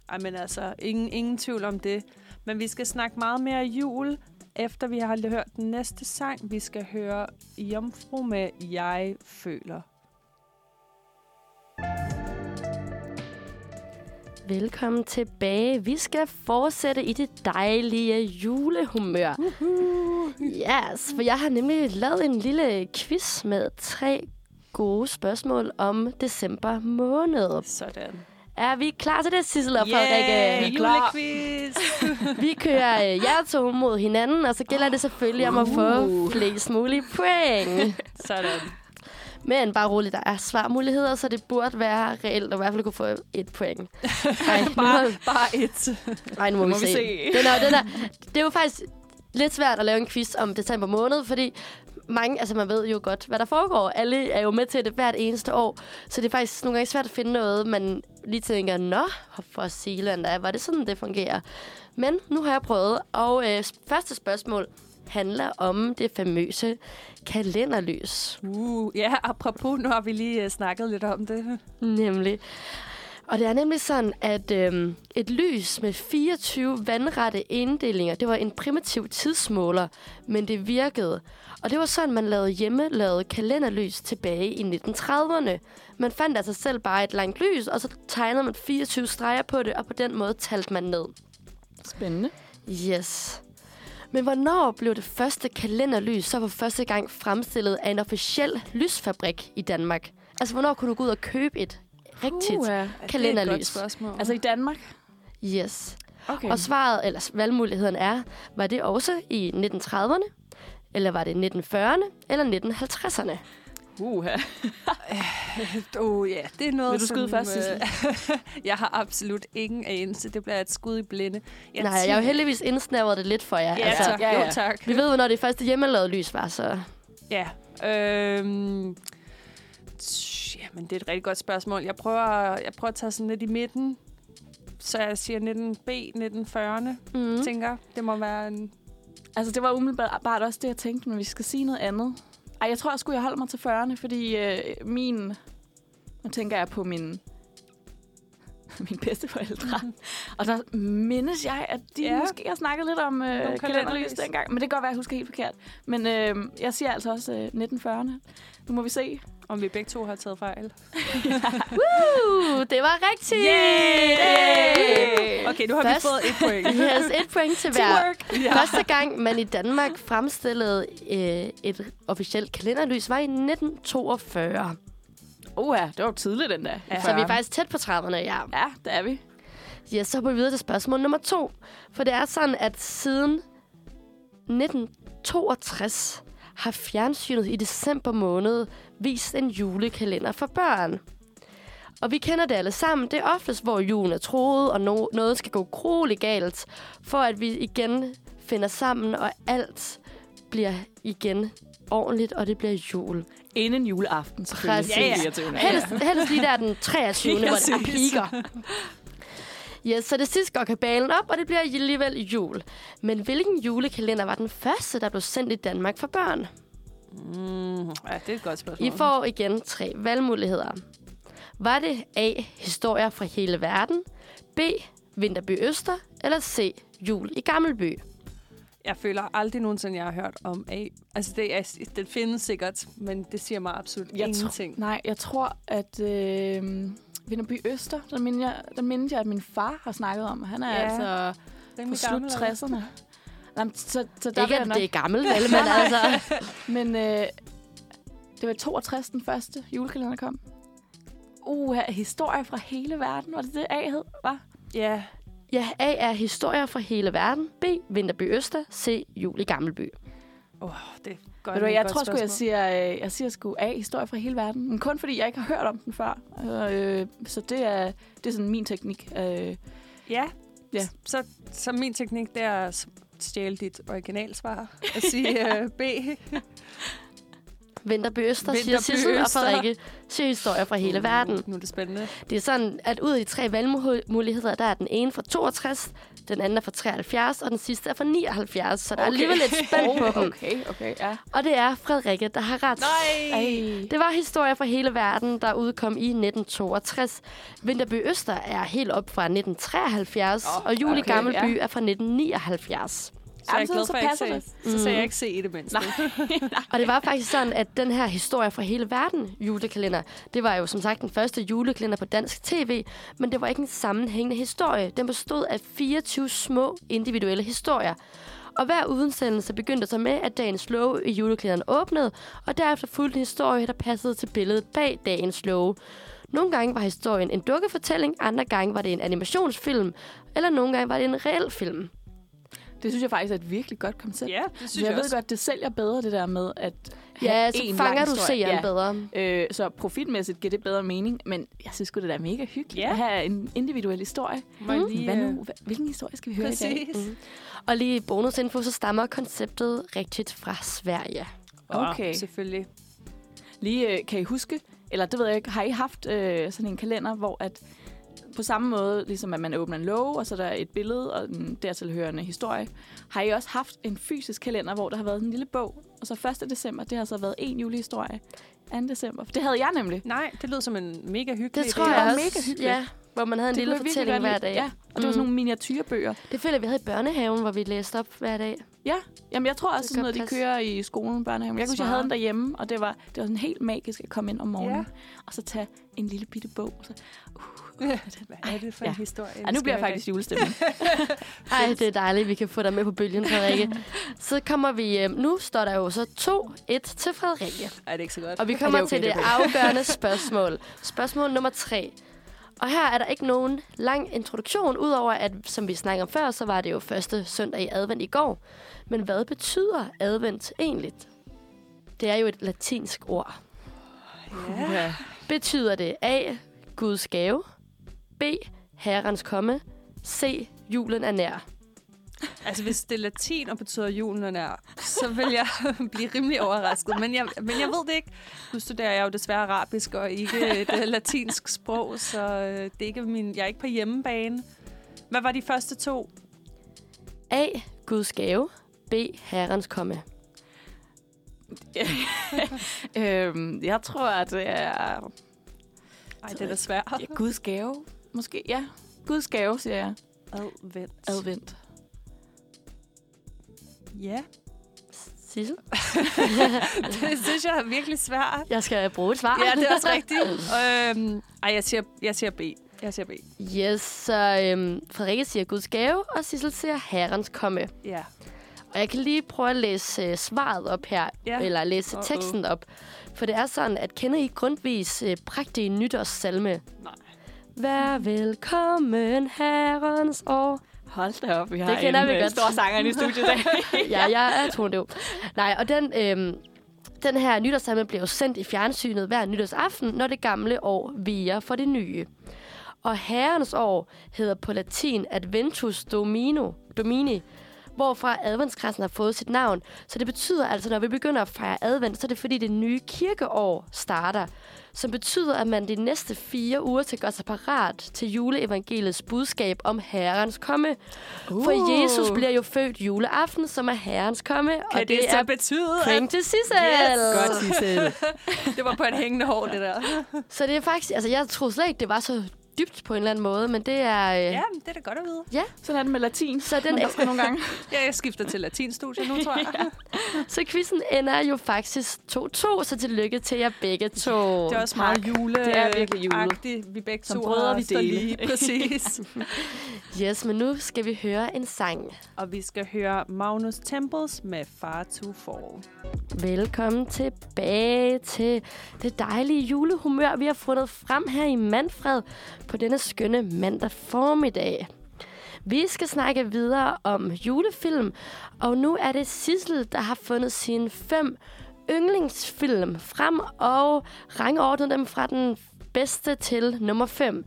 Ej, men altså, ingen, ingen tvivl om det. Men vi skal snakke meget mere jul, efter vi har hørt den næste sang. Vi skal høre Jomfru med Jeg føler. Velkommen tilbage. Vi skal fortsætte i det dejlige julehumør. Yes, for jeg har nemlig lavet en lille quiz med tre gode spørgsmål om december måned. Sådan. Er vi klar til det, Sissel og Frederikke? Vi er klar. Vi kører øh, jer to mod hinanden, og så gælder det selvfølgelig om at få flest mulige point. Sådan. Men bare roligt, der er svarmuligheder, så det burde være reelt, og i hvert fald kunne få et point. Ej, Bare, må, bare et. ej, nu må, må vi vi se. se. Den er, den er, det er jo faktisk lidt svært at lave en quiz om december måned, fordi mange, altså man ved jo godt, hvad der foregår. Alle er jo med til det hvert eneste år, så det er faktisk nogle gange svært at finde noget, man lige tænker, nå, for Sealand, var det sådan, det fungerer? Men nu har jeg prøvet, og øh, første spørgsmål handler om det famøse kalenderlys. Uh, ja, apropos, nu har vi lige uh, snakket lidt om det. Nemlig. Og det er nemlig sådan, at øhm, et lys med 24 vandrette inddelinger, det var en primitiv tidsmåler, men det virkede. Og det var sådan, man lavede hjemmelavet kalenderlys tilbage i 1930'erne. Man fandt altså selv bare et langt lys, og så tegnede man 24 streger på det, og på den måde talte man ned. Spændende. Yes. Men hvornår blev det første kalenderlys så for første gang fremstillet af en officiel lysfabrik i Danmark? Altså, hvornår kunne du gå ud og købe et rigtigt Uh, Ja, det er et godt kalenderlys? spørgsmål. altså i Danmark? Yes. Okay. Og svaret, eller valgmuligheden er, var det også i 1930'erne, eller var det 1940'erne, eller 1950'erne? Uh, Oh, ja, det er noget, Vil du skyde som, først, øh, jeg har absolut ingen anelse. Det bliver et skud i blinde. Jeg Nej, jeg har jo heldigvis indsnævret det lidt for jer. Ja, altså, tak. ja, ja. Jo, tak. vi ved, hvornår det første hjemmelavede lys var, så... Ja. Øhm, jamen, det er et rigtig godt spørgsmål. Jeg prøver, jeg prøver at tage sådan lidt i midten. Så jeg siger 19B, 1940'erne, Mm. mm. tænker jeg. Det må være en... Altså, det var umiddelbart også det, jeg tænkte, men vi skal sige noget andet. Ej, jeg tror, jeg skulle holde mig til 40'erne, fordi øh, min... Nu tænker jeg på min mine bedsteforældre. og der mindes jeg, at de Ja. måske har snakket lidt om øh, kalenderlys dengang. Men det kan godt være, at jeg husker helt forkert. Men øh, jeg siger altså også øh, 1940'erne. Nu må vi se. Om vi begge to har taget fejl. Uh, det var rigtigt! Yay! Okay, nu har Først- vi fået et point. Yes, et point til hver. Ja. Første gang, man i Danmark fremstillede øh, et officielt kalenderlys, var i 1942. Uh, ja, det var jo tidligt den der. Ja. Så vi er faktisk tæt på 30'erne, ja. Ja, det er vi. Ja, så går vi videre til spørgsmål nummer to. For det er sådan, at siden 1962 har fjernsynet i december måned vist en julekalender for børn. Og vi kender det alle sammen. Det er oftest, hvor julen er troet, og no- noget skal gå grueligt galt, for at vi igen finder sammen, og alt bliver igen ordentligt, og det bliver jul. Inden juleaften, selvfølgelig. Præcis. Ja, ja. Helst, helst lige der den 23. hvor det piker. Yes, så det sidste går kabalen op, og det bliver alligevel jul. Men hvilken julekalender var den første, der blev sendt i Danmark for børn? Mm, ja, det er et godt spørgsmål. I får igen tre valgmuligheder. Var det A. Historier fra hele verden, B. Vinterby Øster, eller C. Jul i Gammelby? Jeg føler aldrig nogensinde, jeg har hørt om A. Altså, det, er, det findes sikkert, men det siger mig absolut Jeg ingenting. Nej, jeg tror, at øh, Vinderby Øster, der minder, jeg, der minder jeg, at min far har snakket om. Han er Ja. altså Den på slut gammel, eller? 60'erne. Jamen, så, så der Ikke, at nok... det er gammelt, vel, men altså... Men øh, det var i 62, den første julekalender kom. Uh, historier fra hele verden. Var det det, A hed? Var? Ja, Ja, A er historier fra hele verden, B. Vinterby Øster, C. Jul i Gammelby. oh, det godt. Ved du, jeg tror sgu, jeg siger, øh, jeg siger sgu A, historier fra hele verden. Men kun fordi jeg ikke har hørt om den før. Øh, så det er, det er sådan min teknik. Øh, Ja. Ja. Så, så min teknik, det er at stjæle dit originalsvar og sige uh, B. Vinterby Øster, siger Vinterby Sissel, og. Frederikke siger historier fra hele verden. Nu er det spændende. Det er sådan, at ud af de tre valgmuligheder, der er den ene fra 62, den anden er fra 73, og den sidste er fra 79. Så der er alligevel lidt spændt på dem. Okay, okay, ja. Og det er Frederikke, der har ret. Nej! Ej. Det var historier fra hele verden, der udkom i 1962. Vinterby Øster er helt op fra 1973, Åh, og Jul i okay, Gammelby ja. er fra 1979. Så er jeg Jamen, glad så for, at jeg passer ikke det. sagde, så sagde Mm. jeg ikke se i det mindste. Og det var faktisk sådan, at den her historie fra hele verden julekalender, det var jo som sagt den første julekalender på dansk tv, men det var ikke en sammenhængende historie. Den bestod af 24 små individuelle historier. Og hver udsendelse begyndte så med, at dagens love i julekalenderen åbnede, og derefter fulgte en historie, der passede til billedet bag dagens love. Nogle gange var historien en dukkefortælling, andre gange var det en animationsfilm, eller nogle gange var det en reel film. Det synes jeg faktisk er et virkelig godt koncept. Ja, det synes jeg, jeg, jeg ved også. godt, det sælger bedre, det der med at Ja, så fanger lang du historie. seeren ja. bedre. Øh, så profitmæssigt giver det bedre mening, men jeg synes sgu, det er mega hyggeligt Ja. at have en individuel historie. Jeg lige, Hvad øh, nu? Hva- Hvilken historie skal vi høre i dag? Præcis. Mhm. Og lige bonusinfo, så stammer konceptet rigtigt fra Sverige. Okay. Oh, selvfølgelig. Lige, øh, kan I huske, eller det ved jeg ikke, har I haft øh, sådan en kalender, hvor at på samme måde, ligesom at man åbner en låge, og så er der et billede og en dertilhørende historie, har I også haft en fysisk kalender, hvor der har været en lille bog, og så 1. december, det har så været en julehistorie. 2. december. Det havde jeg nemlig. Nej, det lød som en mega hyggelig Det tror jeg var også. mega hyggeligt. Ja, hvor man havde en det lille fortælling hver dag. Ja, og det var Mm. sådan nogle miniatyrbøger. Det føler jeg, vi havde i børnehaven, hvor vi læste op hver dag. Ja, jamen jeg tror også, Det sådan noget, de kører i skolen, børnehaven. Jeg kunne jeg havde den derhjemme, og det var, det var sådan helt magisk at komme ind om morgenen, Ja. og så tage en lille bitte bog. Og så, Hvad er det for Ja. en historie? Ej, nu bliver jeg faktisk julestemning. Ej, det er dejligt, vi kan få dig med på bølgen, Frederikke. så kommer vi... Øh, nu står der jo så 2-1 til Frederikke. Er det ikke så godt? Og vi kommer okay, til det det er afgørende spørgsmål. Spørgsmål nummer 3. Og her er der ikke nogen lang introduktion, udover at, som vi snakkede om før, så var det jo første søndag i advent i går. Men hvad betyder advent egentlig? Det er jo et latinsk ord. Ja. ja. Betyder det A. Guds gave, B. Herrens komme, C. Julen er nær. Altså, hvis det er latin og betyder julen er nær, så vil jeg blive rimelig overrasket. Men jeg, men jeg ved det ikke. Nu studerer jeg jo desværre arabisk og ikke et uh, latinsk sprog, så uh, det er ikke min, jeg er ikke på hjemmebane. Hvad var de første to? A. Guds gave, B. Herrens komme. øhm, jeg tror, at det er Ej, det er da svært. ja, Guds gave. Måske, ja. Guds gave, siger jeg. Advent. Advent. Ja, Sissel? det synes jeg er virkelig svært. Jeg skal bruge et svar. Ja, det er også rigtigt. øhm, ej, jeg siger, jeg siger B. Jeg siger B. Yes, så øhm, Frederikke siger Guds gave, og Sissel siger Herrens komme. Ja. Og jeg kan lige prøve at læse øh, svaret op her, Ja. eller læse Uh-oh. teksten op. For det er sådan, at kender I Grundtvigs øh, prægtige nytårssalme? Nej. Vær velkommen herrens år. Hold da op, vi har kender en vi øh, godt. stor sanger i studiet i dag. ja, jeg er tonedøv. Nej, og den, øhm, Den her nytårssalme bliver jo sendt i fjernsynet hver nytårsaften, når det gamle år viger for det nye. Og herrens år hedder på latin Adventus Domino, Domini, hvorfra adventskransen har fået sit navn. Så det betyder altså, når vi begynder at fejre advent, så er det fordi det nye kirkeår starter. Som betyder, at man de næste fire uger til gøre sig parat til juleevangeliets budskab om Herrens komme. Uh. For Jesus bliver jo født juleaften, som er Herrens komme. Kan og det, det, så er betyde, Prank til Sissel. Yes. Godt, Sissel. det var på et hængende hår, det der? Så det er faktisk... Altså, jeg troede slet ikke, det var så dybt på en eller anden måde, men det er... Øh, Ja, men det er da godt at vide. Sådan er det med latin. Så den skal nogle gange. Ja, jeg skifter til latinstudiet nu, tror jeg. Så quizzen ender jo faktisk 2-2, så tillykke til jer begge to. Det er også meget jule Det er virkelig agtigt. Vi begge Som to brødre, vi står dele. lige. Præcis. Yes, men nu skal vi høre en sang. Og vi skal høre Magnus Temples med Far to Fall. Velkommen tilbage til det dejlige julehumør, vi har fundet frem her i Manfred på denne skønne mandag formiddag. Vi skal snakke videre om julefilm, og nu er det Sissel, der har fundet sine fem yndlingsfilm frem og rangordnet dem fra den bedste til nummer 5.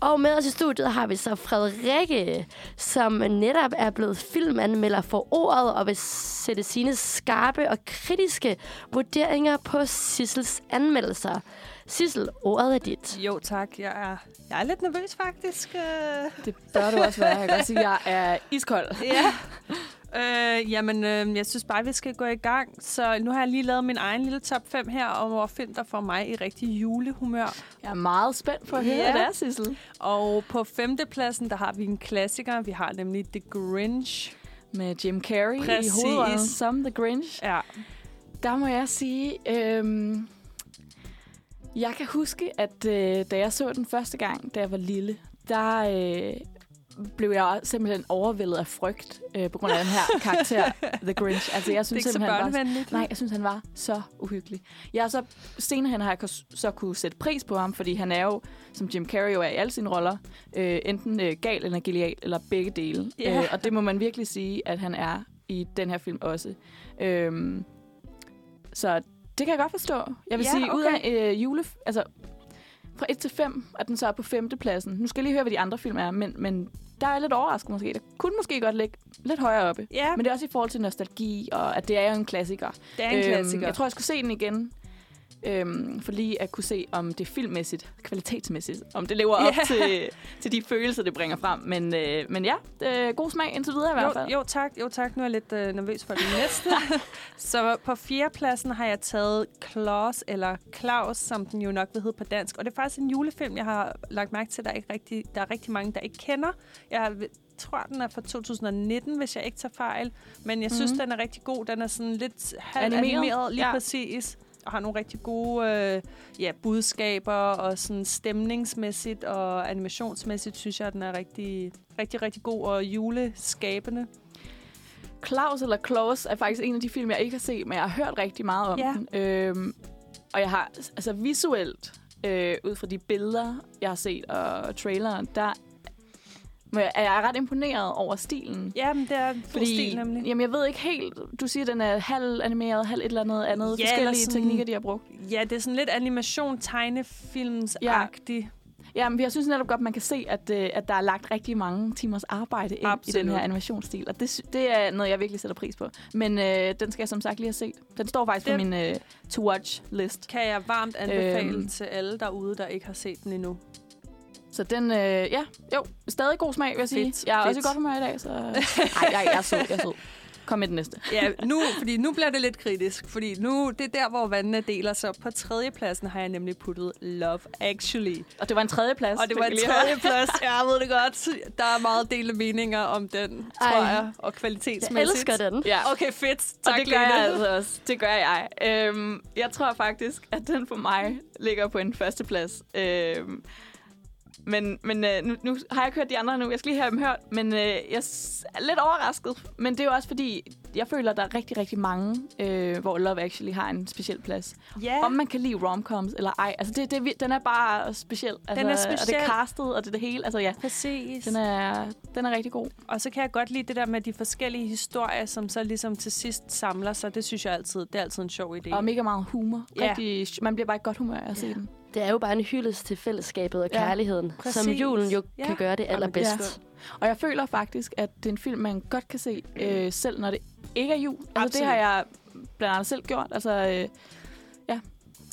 Og med os i studiet har vi så Frederikke, som netop er blevet filmanmelder for ordet og vil sætte sine skarpe og kritiske vurderinger på Sissels anmeldelser. Sissel, ordet er dit. Jo, tak. Jeg er, jeg er lidt nervøs, faktisk. Øh, Det bør du også være. Jeg kan sige, at jeg er iskold. Ja. Øh, jamen, øh, jeg synes bare, vi skal gå i gang. Så nu har jeg lige lavet min egen lille top 5 her, over film, der får mig i rigtig julehumør. Jeg er meget spændt på at høre, Ja. hvad det er, Sissel. Og på femtepladsen, der har vi en klassiker. Vi har nemlig The Grinch. Med Jim Carrey Præcis. i hovedrollen som The Grinch. Ja. Der må jeg sige, øhm, jeg kan huske, at øh, da jeg så den første gang, da jeg var lille, der øh, blev jeg simpelthen overvældet af frygt øh, på grund af den her karakter, The Grinch. Altså, jeg Det er synes ikke så simpelthen bare, børnevenligt. Nej, jeg synes, han var så uhyggelig. Jeg så senere hen har jeg så kunne sætte pris på ham, fordi han er jo, som Jim Carrey jo er i alle sine roller, øh, enten øh, gal eller genial, eller begge dele. Ja. Øh, og det må man virkelig sige, at han er i den her film også. Øhm, så det kan jeg godt forstå. Jeg vil Ja, sige, ud okay. af øh, jule... Altså, fra 1 til 5 er den så på femtepladsen. Nu skal jeg lige høre, hvad de andre film er, men, men der er lidt overrasket måske. Der kunne måske godt ligge lidt højere oppe. Ja, Men det er også i forhold til nostalgi, og at det er jo en klassiker. det er en klassiker. Jeg tror, jeg skulle se den igen, øhm, for lige at kunne se, om det filmmæssigt, kvalitetsmæssigt, om det lever op Ja. til, til de følelser, det bringer frem. Men, øh, men ja, øh, god smag indtil videre i hvert fald. Jo, jo, tak. Jo, tak. Nu er jeg lidt øh, nervøs for det næste. så på fjerdepladsen har jeg taget Klaus, eller Claus, som den jo nok vil hedde på dansk. Og det er faktisk en julefilm, jeg har lagt mærke til, der er, ikke rigtig, der er rigtig mange, der ikke kender. Jeg tror, den er fra 2019, hvis jeg ikke tager fejl. Men jeg synes, Mhm. den er rigtig god. Den er sådan lidt halv Animeret. animeret, animeret lige ja. præcis. Og har nogle rigtig gode øh, ja, budskaber, og sådan stemningsmæssigt og animationsmæssigt, synes jeg, at den er rigtig, rigtig, rigtig god og juleskabende. Klaus eller Klaus er faktisk en af de film, jeg ikke har set, men jeg har hørt rigtig meget om Ja. den. Øhm, og jeg har, altså visuelt, øh, ud fra de billeder, jeg har set, og traileren, der må jeg- er ret imponeret over stilen. Ja, men det er en god stil nemlig. Jamen, jeg ved ikke helt. Du siger, den er halv animeret, halv et eller andet andet. Ja, forskellige sådan- teknikker, de har brugt. Ja, det er sådan lidt animation tegnefilms-agtig. Ja, men jeg synes netop godt, man kan se, at, øh, at der er lagt rigtig mange timers arbejde ind Absolut. i den her animationsstil. Og det, sy- det er noget, jeg virkelig sætter pris på. Men øh, den skal jeg som sagt lige have set. Den står faktisk Det- på min øh, to-watch-list. Kan jeg varmt anbefale øhm. til alle derude, der ikke har set den endnu. Så den, øh, ja, jo, stadig god smag, vil jeg sige. Fedt, jeg er også i fedt. godt humør i dag, så... Ej, jeg, jeg er sød, jeg er sød. Kom med den næste. Ja, nu, fordi nu bliver det lidt kritisk, fordi nu det er der, hvor vandene deler sig. På tredjepladsen har jeg nemlig puttet Love Actually. Og det var en tredje plads. Og det var en tredjeplads. Ja, jeg ved det godt. Der er meget delte meninger om den, tror Ej. jeg, og Jeg kvalitetsmæssigt. elsker den. Ja. Okay, fedt. Og Tak, det gør Lene. jeg altså også. Det gør jeg. Øhm, jeg tror faktisk, at den for mig ligger på en førsteplads. Øhm, Men, men øh, nu, nu har jeg ikke hørt de andre nu. Jeg skal lige have dem hørt. Men øh, jeg er lidt overrasket. Men det er jo også fordi, jeg føler, at der er rigtig, rigtig mange, øh, hvor Love Actually har en speciel plads. Ja, Om man kan lide romcoms eller ej. Altså, det, det, den er bare speciel. Altså, Den er Og det speciel. er castet, og det er det hele. Altså, ja. præcis. Den er, den er rigtig god. Og så kan jeg godt lide det der med de forskellige historier, som så ligesom til sidst samler sig. Det synes jeg altid, det er altid en sjov idé. Og mega meget humor. Rigtig, man bliver bare i godt humør af at se Ja. den. Det er jo bare en hyldest til fællesskabet og Ja, kærligheden, præcis. som julen jo Ja. kan gøre det allerbedst. Ja. Og jeg føler faktisk, at det er en film, man godt kan se, øh, selv når det ikke er jul. Altså, det Absolut. har jeg blandt andet selv gjort. Altså, øh, ja,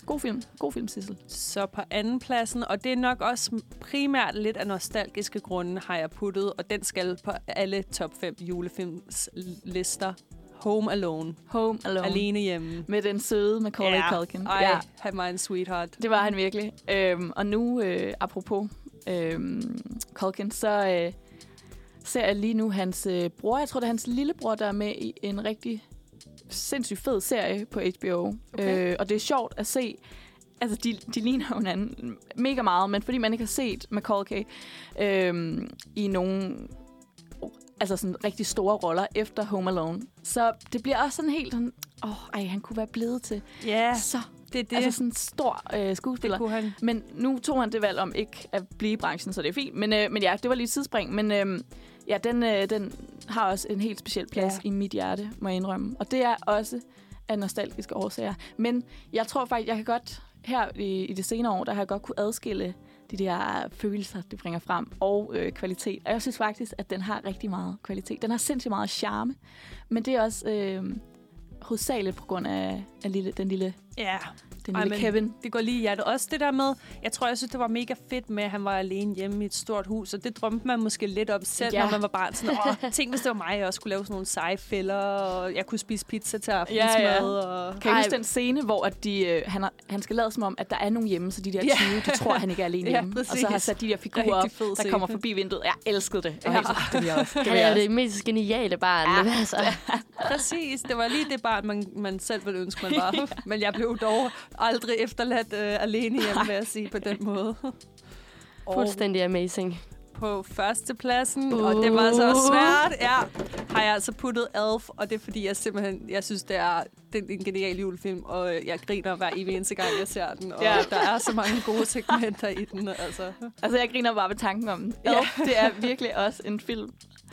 god film. God film, Sissel. Så på anden pladsen, og det er nok også primært lidt af nostalgiske grunde, har jeg puttet, og den skal på alle top 5 julefilms lister. Home Alone. Home Alone. Alene hjemme. Med den søde Macaulay Ja. Culkin. Ej, ja. have my sweetheart. Det var han virkelig. Øhm, og nu, øh, apropos øhm, Culkin, så øh, ser jeg lige nu hans øh, bror. Jeg tror, det er hans lillebror, der er med i en rigtig sindssygt fed serie på HBO. Okay. Øh, og det er sjovt at se. Altså, de, de ligner hinanden mega meget, men fordi man ikke har set Macaulay øh, i nogle altså sådan rigtig store roller efter Home Alone, så det bliver også sådan helt sådan, åh, oh, ej, han kunne være blevet til Ja, så det er det. altså sådan en stor øh, skuespiller. det han. Men nu tog han det valg om ikke at blive i branchen, så det er fint. Men, øh, men ja, det var lige et tidsspring. Men øh, ja, den, øh, den har også en helt speciel plads ja. i mit hjerte, må jeg indrømme. Og det er også af nostalgiske årsager. Men jeg tror faktisk, jeg kan godt her i, i det senere år, der har jeg godt kunne adskille de der øh, følelser, det bringer frem, og øh, kvalitet. Og jeg synes faktisk, at den har rigtig meget kvalitet. Den har sindssygt meget charme, men det er også øh, hovedsageligt på grund af, af lille, den lille, Ja, den Ej, lille men- Kevin. det går lige i hjertet. Også det der med, jeg tror, jeg synes, det var mega fedt med, at han var alene hjemme i et stort hus, og det drømte man måske lidt om selv, ja. Ja. når man var barn. Sådan, Åh, tænk, hvis det var mig, jeg også skulle lave sådan nogle seje fælder, og jeg kunne spise pizza til aftensmad. Ja, ja. Og... Kan I Ej. huske den scene, hvor at de, øh, han, har, han skal lade som om, at der er nogen hjemme, så de der Ja. 20, de tror, han ikke er alene Ja, hjemme. og så har præcis. sat de der figurer op, der scene. kommer forbi vinduet. Jeg elskede det. Jeg Ja. ja. sådan, det jeg også. Det Han er det mest geniale barn. Ja. Altså. Præcis, det var lige det barn, man, man selv ville ønske, man var. Men jeg blev dog aldrig efterladt øh, alene hjemme, vil jeg sige på den måde. Fuldstændig amazing på førstepladsen, uh. og det var så svært, ja, har jeg altså puttet Elf, og det er fordi, jeg simpelthen, jeg synes, det er, det er en genial julefilm, og jeg griner hver evig eneste gang, jeg ser den, og ja. Der er så mange gode segmenter i den, altså. Altså, jeg griner bare ved tanken om den. Ja. Ja. Det er virkelig også en film.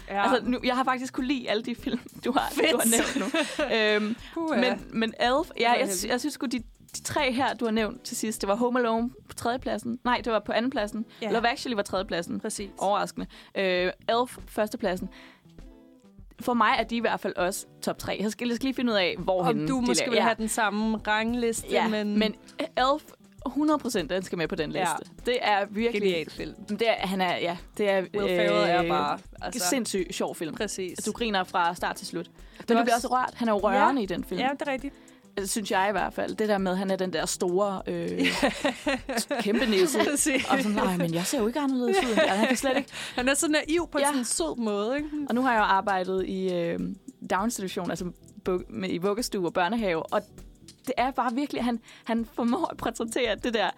Ja. Altså, nu, jeg har faktisk kunne lide alle de film, du har, du har nævnt nu. øhm, men, men Elf, ja, jeg, jeg synes sgu, de, de tre her, du har nævnt til sidst, det var Home Alone på tredjepladsen. Nej, det var på andenpladsen. Ja. Ja. Love Actually var tredjepladsen. Præcis. Overraskende. Øh, Elf, førstepladsen. For mig er de i hvert fald også top 3. Jeg skal, jeg skal lige finde ud af, hvor Om du måske vil have den samme rangliste, ja, men, men, Elf, 100% den skal med på den Ja. liste. Det er virkelig... genial film. Det er, han er, ja, det er... Will Ferrell er bare... Altså, sindssygt sjov film. Præcis. Du griner fra start til slut. Men er du bliver også- også rørt. Han er jo rørende ja. i den film. Ja, det er rigtigt. Det synes jeg i hvert fald. Det der med, at han er den der store, øh, kæmpe næse. Og sådan, nej, men jeg ser jo ikke anderledes ud. end det." Han kan slet ikke. Han er så naiv på ja. Sådan en sød måde, ikke? Og nu har jeg jo arbejdet i øh, daginstitution, altså i vuggestue og børnehave, og det er bare virkelig, han, han formår at præsentere det der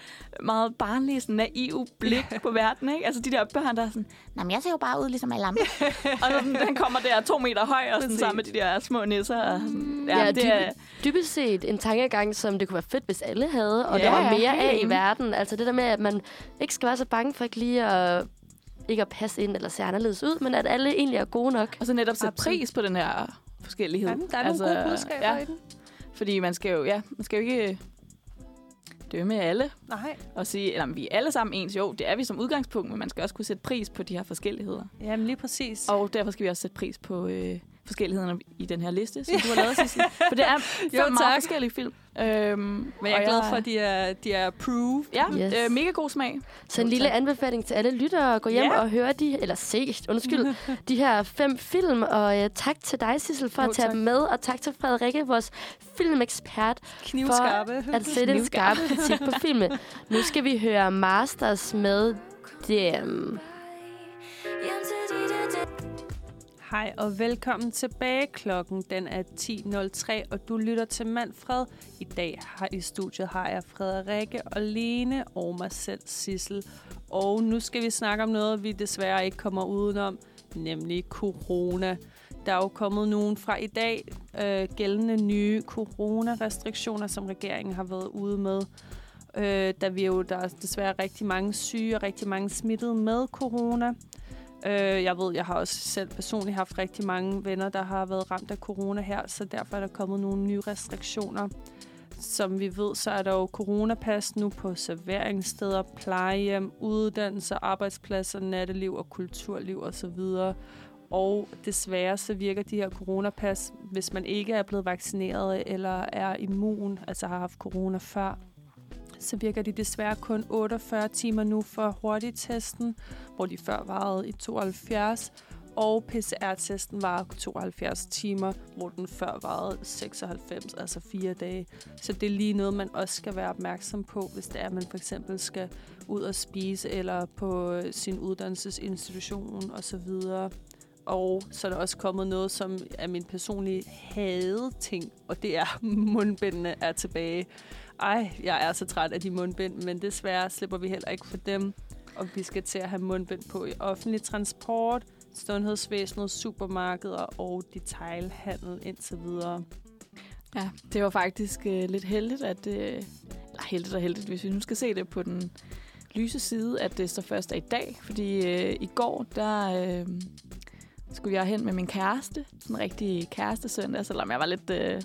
meget barnlige, sådan naive blik på verden, ikke? Altså de der børn, der er sådan, nej, men jeg ser jo bare ud ligesom alle andre. og så sådan, han kommer der to meter høj, og sådan, sammen med de der små nisser. Og sådan, ja, Ja, det dyb- er, Dybest set en tankegang, som det kunne være fedt, hvis alle havde, og Ja, der var mere af i verden. Altså det der med, at man ikke skal være så bange for ikke lige at ikke at passe ind eller se anderledes ud, men at alle egentlig er gode nok. og så netop sætte pris på den her forskellighed. Ja, der er altså, nogle gode budskaber ja, i den. Fordi man skal jo, ja, man skal jo ikke dømme alle Nej. og sige, at vi er alle sammen ens. Jo, det er vi som udgangspunkt, men man skal også kunne sætte pris på de her forskelligheder. Jamen lige præcis. Og derfor skal vi også sætte pris på øh, forskellighederne i den her liste, som du har lavet, Sissel. For det er fem Jo, meget forskellige film. Øhm, Men jeg er glad for, at de er, de er approved. Ja, Yes. øh, mega god smag. Så en Jo, lille tak. anbefaling til alle lyttere at gå hjem Ja. og høre de, eller se, undskyld, de her fem film. Og uh, tak til dig, Sissel, for Jo, at tage tak. dem med. Og tak til Frederikke, vores filmekspert, Knivskarpe. at sætte en skarp kritik på filmen. Nu skal vi høre Masters med Dem. Hej og velkommen tilbage. Klokken den er 10.03, og du lytter til Manfred. I dag har i studiet har jeg Frederikke og Lene og mig selv, Sissel. Og nu skal vi snakke om noget, vi desværre ikke kommer udenom, nemlig corona. Der er jo kommet nogen fra i dag øh, gældende nye coronarestriktioner, som regeringen har været ude med. Øh, da vi jo, der er desværre rigtig mange syge og rigtig mange smittede med corona. Øh, jeg ved, jeg har også selv personligt haft rigtig mange venner, der har været ramt af corona her, så derfor er der kommet nogle nye restriktioner. Som vi ved, så er der jo coronapas nu på serveringssteder, plejehjem, uddannelser, arbejdspladser, natteliv og kulturliv osv. Og desværre så virker de her coronapas, hvis man ikke er blevet vaccineret eller er immun, altså har haft corona før, så virker de desværre kun 48 timer nu for hurtigtesten, hvor de før varede i 72, og PCR-testen var 72 timer, hvor den før varede 96, altså fire dage. Så det er lige noget, man også skal være opmærksom på, hvis det er, at man for eksempel skal ud og spise, eller på øh, sin uddannelsesinstitution osv. Og så er der også kommet noget, som er min personlige hade ting, og det er, mundbindene er tilbage. Ej, jeg er så træt af de mundbind, men desværre slipper vi heller ikke for dem. Og vi skal til at have mundbind på i offentlig transport, sundhedsvæsenet, supermarkeder og detailhandel indtil videre. Ja, det var faktisk øh, lidt heldigt, at øh, eller heldigt og heldigt, hvis vi nu skal se det på den lyse side, at det så først er i dag. Fordi øh, i går, der øh, skulle jeg hen med min kæreste. Sådan en rigtig kærestesøndag, selvom jeg var lidt... Øh,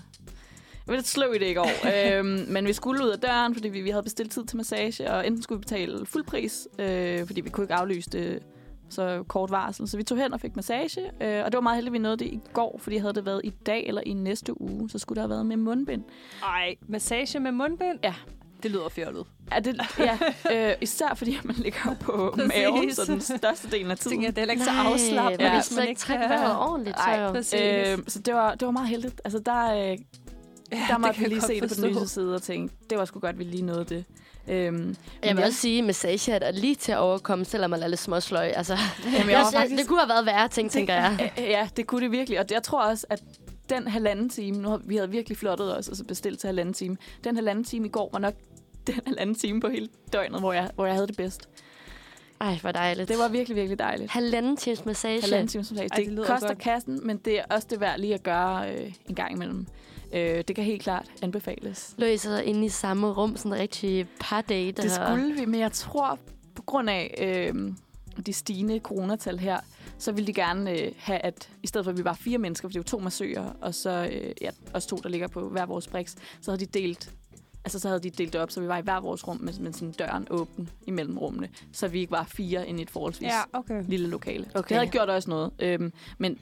jeg var lidt sløv i det i går. øhm, men vi skulle ud af døren, fordi vi, vi havde bestilt tid til massage, og enten skulle vi betale fuld pris, øh, fordi vi kunne ikke aflyse det så kort varsel. Så vi tog hen og fik massage, øh, og det var meget heldigt, at vi nåede det i går, fordi havde det været i dag eller i næste uge, så skulle det have været med mundbind. Ej, massage med mundbind? Ja. Det lyder fjollet. Ja, det, ja øh, især fordi man ligger jo på Præcis. maven, så den største del af Jeg tænker, tiden. det er ikke så afslappet, man kan hvis man ikke kan... ordentligt. Ej, så. Øh, så det var, det var meget heldigt. Altså, der, øh, Ja, der måtte kan vi lige jeg se det på den lyse side og tænke, det var sgu godt, at vi lige nåede det. Øhm, Jeg vil ja. også sige, at massage er lige til at overkomme, selvom man er lidt småsløj. Altså, Jamen, jeg jeg, jeg, faktisk- det kunne have været værre ting, tænker jeg. Ja, det kunne det virkelig. Og jeg tror også, at den halvanden time, nu har vi havde virkelig flottet os, altså bestilt til halvanden time. Den halvanden time i går var nok den halvanden time på hele døgnet, hvor jeg, hvor jeg havde det bedst. Ej, hvor dejligt. Det var virkelig, virkelig dejligt. halvanden times massage. Halvanden times massage. Ej, det det koster godt. kassen, men det er også det værd lige at gøre øh, en gang imellem. Øh, det kan helt klart anbefales. Lå I så inde i samme rum, sådan en rigtig par-date? Det skulle vi, men jeg tror, på grund af øh, de stigende coronatal her, så ville de gerne øh, have, at i stedet for, at vi var fire mennesker, for det er jo to massører, og så øh, ja, os to, der ligger på hver vores briks, så havde de delt Altså, så havde de delt det op, så vi var i hver vores rum med, med sådan døren åben imellem rummene, så vi ikke var fire inde i et forholdsvis Ja, okay. lille lokale. Okay. Det havde gjort også noget, øhm, men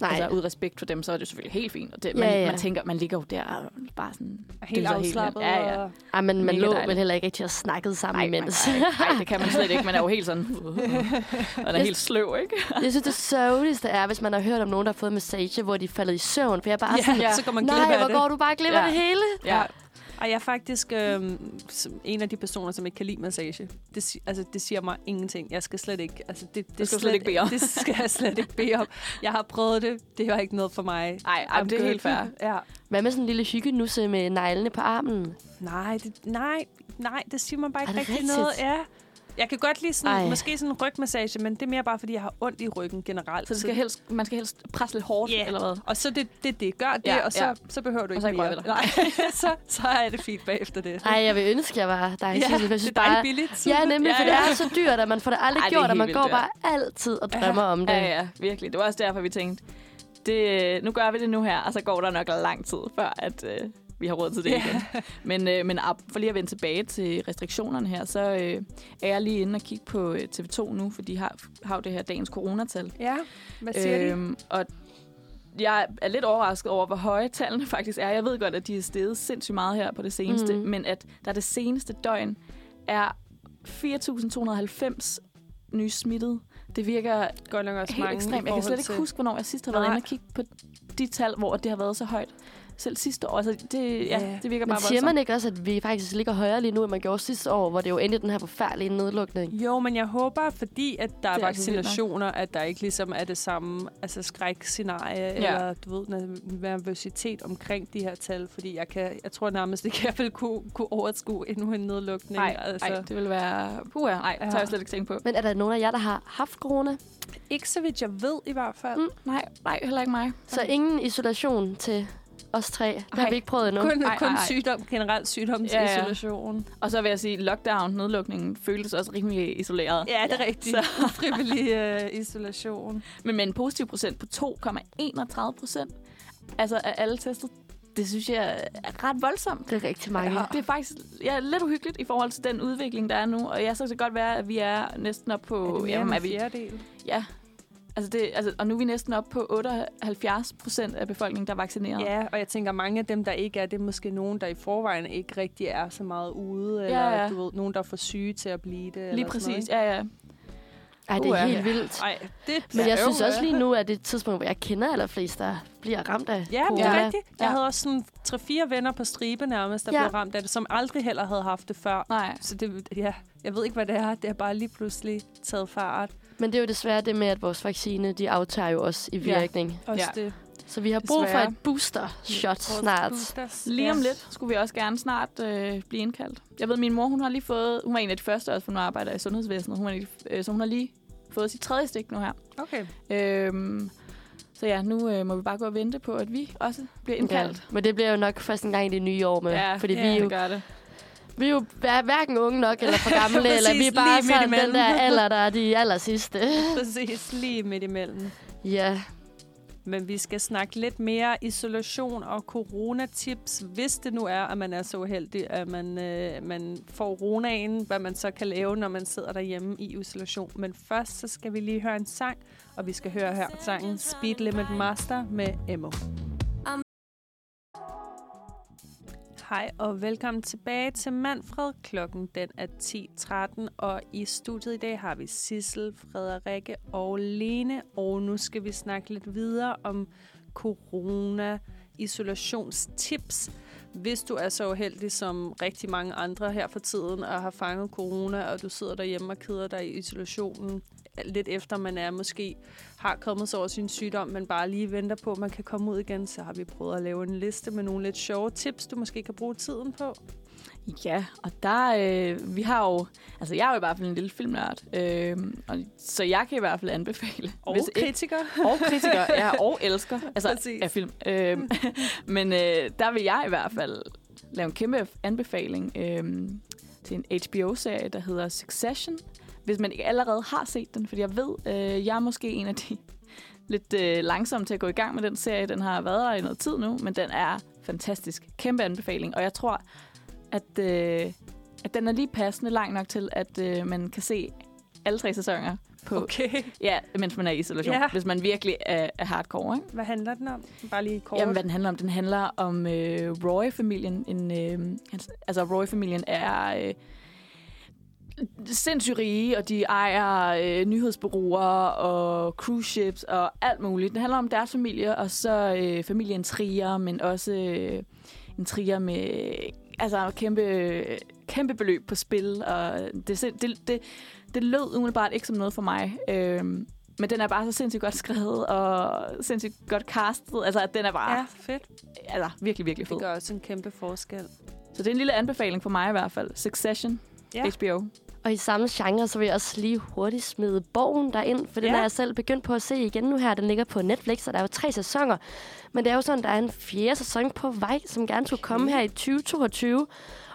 Nej, altså, ud af respekt for dem, så er det selvfølgelig helt fint. Og det, Ja, man, ja. man tænker, man ligger jo der og bare sådan... Helt afslappet. hen. Ja, ja. og- Ej, men man lå dejligt. vel heller ikke rigtig og snakkede sammen Ej, imens. nej, nej, det kan man slet ikke. Man er jo helt sådan... og er helt sløv, ikke? Jeg synes, det sørgeligste er, hvis man har hørt om nogen, der har fået massage, hvor de er faldet i søvn. For jeg er bare Ja, sådan, ja, så går man glip nej, af hvor det. går du bare glip af Ja. det hele. Ja. Ej, jeg er faktisk øh, en af de personer, som ikke kan lide massage. Det, altså, det siger mig ingenting. Jeg skal slet ikke... Altså, det, det, skal du slet ikke bede om. Det skal jeg slet ikke bede om. Jeg har prøvet det. Det var ikke noget for mig. Ej, ej, det er helt fair. Ja. Hvad med sådan en lille hyggenusse med neglene på armen? Nej, det, nej, nej, det siger mig bare ikke rigtig rigtigt? noget. Ja. Jeg kan godt lide sådan, Ej. måske sådan en rygmassage, men det er mere bare, fordi jeg har ondt i ryggen generelt. Så det skal helst, man skal helst presse lidt hårdt, Ja. eller hvad? Og så det, det, det gør det, Ja, og så, ja. så behøver du Og ikke så ikke mere. Nej, så, så er det fint bagefter det. Ej, jeg vil ønske, jeg var dig. ja, Jeg synes, det er bare... billigt. Ja, nemlig, for Ja, ja. det er så dyrt, at man får det aldrig Ej, det gjort, og helt man vildt går dyrt. bare altid og drømmer om det. Ja, ja, virkelig. Det var også derfor, vi tænkte, det, nu gør vi det nu her, og så går der nok lang tid, før at, øh, vi har råd til det igen. Men, øh, men for lige at vende tilbage til restriktionerne her, så øh, er jeg lige inde og kigge på øh, TV2 nu, for de har, har jo det her dagens coronatal. Ja, hvad siger øh, de? Øhm, og jeg er lidt overrasket over, hvor høje tallene faktisk er. Jeg ved godt, at de er steget sindssygt meget her på det seneste, mm. men at der det seneste døgn er 4.290 nye smittede. Det virker Godt nok også helt mange ekstremt. Jeg kan slet ikke huske, hvornår jeg sidst har været inde og kigge på de tal, hvor det har været så højt. Selv sidste år. Altså, det, ja, Ja. det virker Men bare siger voldsomt. man ikke også, at vi faktisk ligger højere lige nu, end man gjorde sidste år, hvor det jo endte den her forfærdelige nedlukning? Jo, men jeg håber, fordi at der er, Det er altså vaccinationer, at der ikke ligesom er det samme altså skrækscenarie, ja. eller du ved, ner- nervøsitet omkring de her tal. Fordi jeg, kan, jeg tror nærmest ikke, jeg vil kunne, kunne overskue endnu en nedlukning. Nej, altså. altså. det vil være... Puh, nej, det Ja. har jeg slet ikke tænkt på. Men er der nogen af jer, der har haft corona? Ikke så vidt jeg ved i hvert fald. Mm. Nej, nej, heller ikke mig. Så ingen isolation til os tre. Det har vi ikke prøvet endnu. Kun, Ej, kun ej, sygdom, generelt sygdomsisolation. Ja, Og så vil jeg sige, lockdown, nedlukningen, føltes også rimelig isoleret. Ja, det er rigtigt. Så. Ufrivillig uh, isolation. Men med en positiv procent på 2,31 procent, altså af alle testet, det synes jeg er ret voldsomt. Det er rigtig mange. Ja. Det er faktisk ja, lidt uhyggeligt i forhold til den udvikling, der er nu. Og jeg så kan det godt være, at vi er næsten op på... er det mere jamen, er en vi, fjerdedel? ja, altså det, altså, og nu er vi næsten op på 78 procent af befolkningen, der er vaccineret. Ja, og jeg tænker, mange af dem, der ikke er, det er måske nogen, der i forvejen ikke rigtig er så meget ude, Ja, eller ja. du ved, nogen, der er for syge til at blive det. Lige eller sådan præcis, noget, ja, ja. Ej, det er helt vildt. Nej, det Men jeg synes også lige nu, at det er et tidspunkt, hvor jeg kender allerflest, der bliver ramt af Ja, men det corona. er rigtigt. Jeg Ja. havde også sådan tre-fire venner på stribe nærmest, der Ja. blev ramt af det, som aldrig heller havde haft det før. Nej. Så det, ja, jeg ved ikke, hvad det er. Det har bare lige pludselig taget fart. Men det er jo desværre det med, at vores vaccine, de aftager jo også i virkning. Også Ja. det. Så vi har brug for Desværre. et booster-shot Vores snart. boosters. Lige om Ja. lidt skulle vi også gerne snart øh, blive indkaldt. Jeg ved, min mor, hun har lige fået... Hun var en af de første også, for nu arbejder i sundhedsvæsenet. Hun er, en af de- øh, så hun har lige fået sit tredje stik nu her. Okay. Øhm, så ja, nu øh, må vi bare gå og vente på, at vi også bliver Ja. indkaldt. Men det bliver jo nok først en gang i det nye år med. Ja, fordi ja, vi, jo, det gør det. Vi er jo hver- hverken unge nok eller for gamle, eller vi Præcis, er bare sådan den der alder, der er de aller sidste. Præcis, lige midt imellem. ja, Men vi skal snakke lidt mere isolation og coronatips, hvis det nu er, at man er så uheldig, at man, øh, man får ronaen, hvad man så kan lave, når man sidder derhjemme i isolation. Men først så skal vi lige høre en sang, og vi skal høre her sangen Speed Limit Master med Emo. Hej og velkommen tilbage til Manfred. Klokken den er 10.13, og i studiet i dag har vi Sissel, Frederikke og Lene. Og nu skal vi snakke lidt videre om corona isolationstips. Hvis du er så uheldig som rigtig mange andre her for tiden og har fanget corona, og du sidder derhjemme og keder dig i isolationen, lidt efter man er måske har kommet sig over sin sygdom, men bare lige venter på, at man kan komme ud igen, så har vi prøvet at lave en liste med nogle lidt sjove tips, du måske kan bruge tiden på. Ja, og der, øh, vi har jo, altså jeg er jo i hvert fald en lille filmnørd, øh, og, så jeg kan i hvert fald anbefale. Og hvis ikke- kritiker. og kritiker, ja, og elsker, altså Præcis. af film. Øhm, men øh, der vil jeg i hvert fald lave en kæmpe anbefaling øhm, til en HBO-serie, der hedder Succession. Hvis man ikke allerede har set den, fordi jeg ved, øh, jeg er måske en af de lidt øh, langsomme til at gå i gang med den serie. Den har været der i noget tid nu, men den er fantastisk. Kæmpe anbefaling, og jeg tror, at, øh, at den er lige passende lang nok til, at øh, man kan se alle tre sæsoner på, Okay. Ja, mens man er i isolation. Ja. Hvis man virkelig er, er hardcore, ikke? Hvad handler den om? Bare lige kort. Jamen, hvad den handler om? Den handler om øh, Roy-familien. En, øh, altså, Roy-familien er øh, sindssygt rige, og de ejer øh, nyhedsbureauer og cruise ships og alt muligt. Det handler om deres familie, og så øh, familien Trier, men også øh, en Trier med altså, kæmpe, kæmpe beløb på spil. Og det, det, det, det lød umiddelbart ikke som noget for mig. Øhm, men den er bare så sindssygt godt skrevet, og sindssygt godt castet. Altså, at den er bare Ja, fedt. altså, virkelig, virkelig fed. Det gør også en kæmpe forskel. Så det er en lille anbefaling for mig i hvert fald. Succession, ja. HBO. Og i samme genre, så vil jeg også lige hurtigt smide Borgen derind, for den Ja. er jeg selv begyndt på at se igen nu her. Den ligger på Netflix, og der er jo tre sæsoner. Men det er jo sådan, der er en fjerde sæson på vej, som gerne skulle komme her i 2022.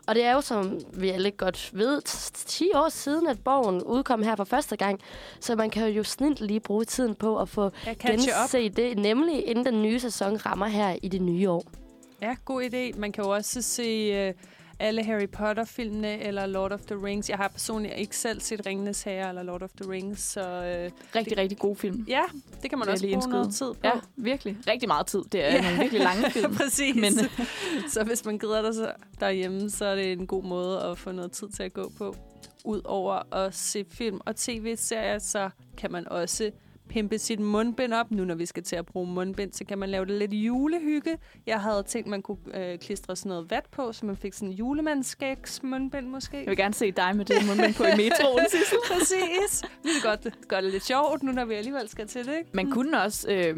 Og det er jo, som vi alle godt ved, t- 10 år siden, at Borgen udkom her for første gang. Så man kan jo snilt lige bruge tiden på at få Jeg catch up. gense det, nemlig inden den nye sæson rammer her i det nye år. Ja, god idé. Man kan jo også se uh, alle Harry Potter-filmene eller Lord of the Rings. Jeg har personligt ikke selv set Ringenes Herre eller Lord of the Rings, så uh, Rigtig, rigtig god film. ja, det kan man jeg også lige bruge noget indskyde. tid på. Ja, virkelig. Rigtig meget tid. Det er ja. nogle virkelig lange film. Præcis. Men- Men. så hvis man gider dig så derhjemme, så er det en god måde at få noget tid til at gå på. Udover at se film og tv-serier, så kan man også pimpe sit mundbind op. Nu når vi skal til at bruge mundbind, så kan man lave det lidt julehygge. Jeg havde tænkt, man kunne øh, klistre sådan noget vat på, så man fik sådan en julemandskægs mundbind måske. Jeg vil gerne se dig med det mundbind på i metroen, Sissel. Præcis. Vi kan godt gøre det lidt sjovt, nu når vi alligevel skal til det, ikke? Man kunne også, øh,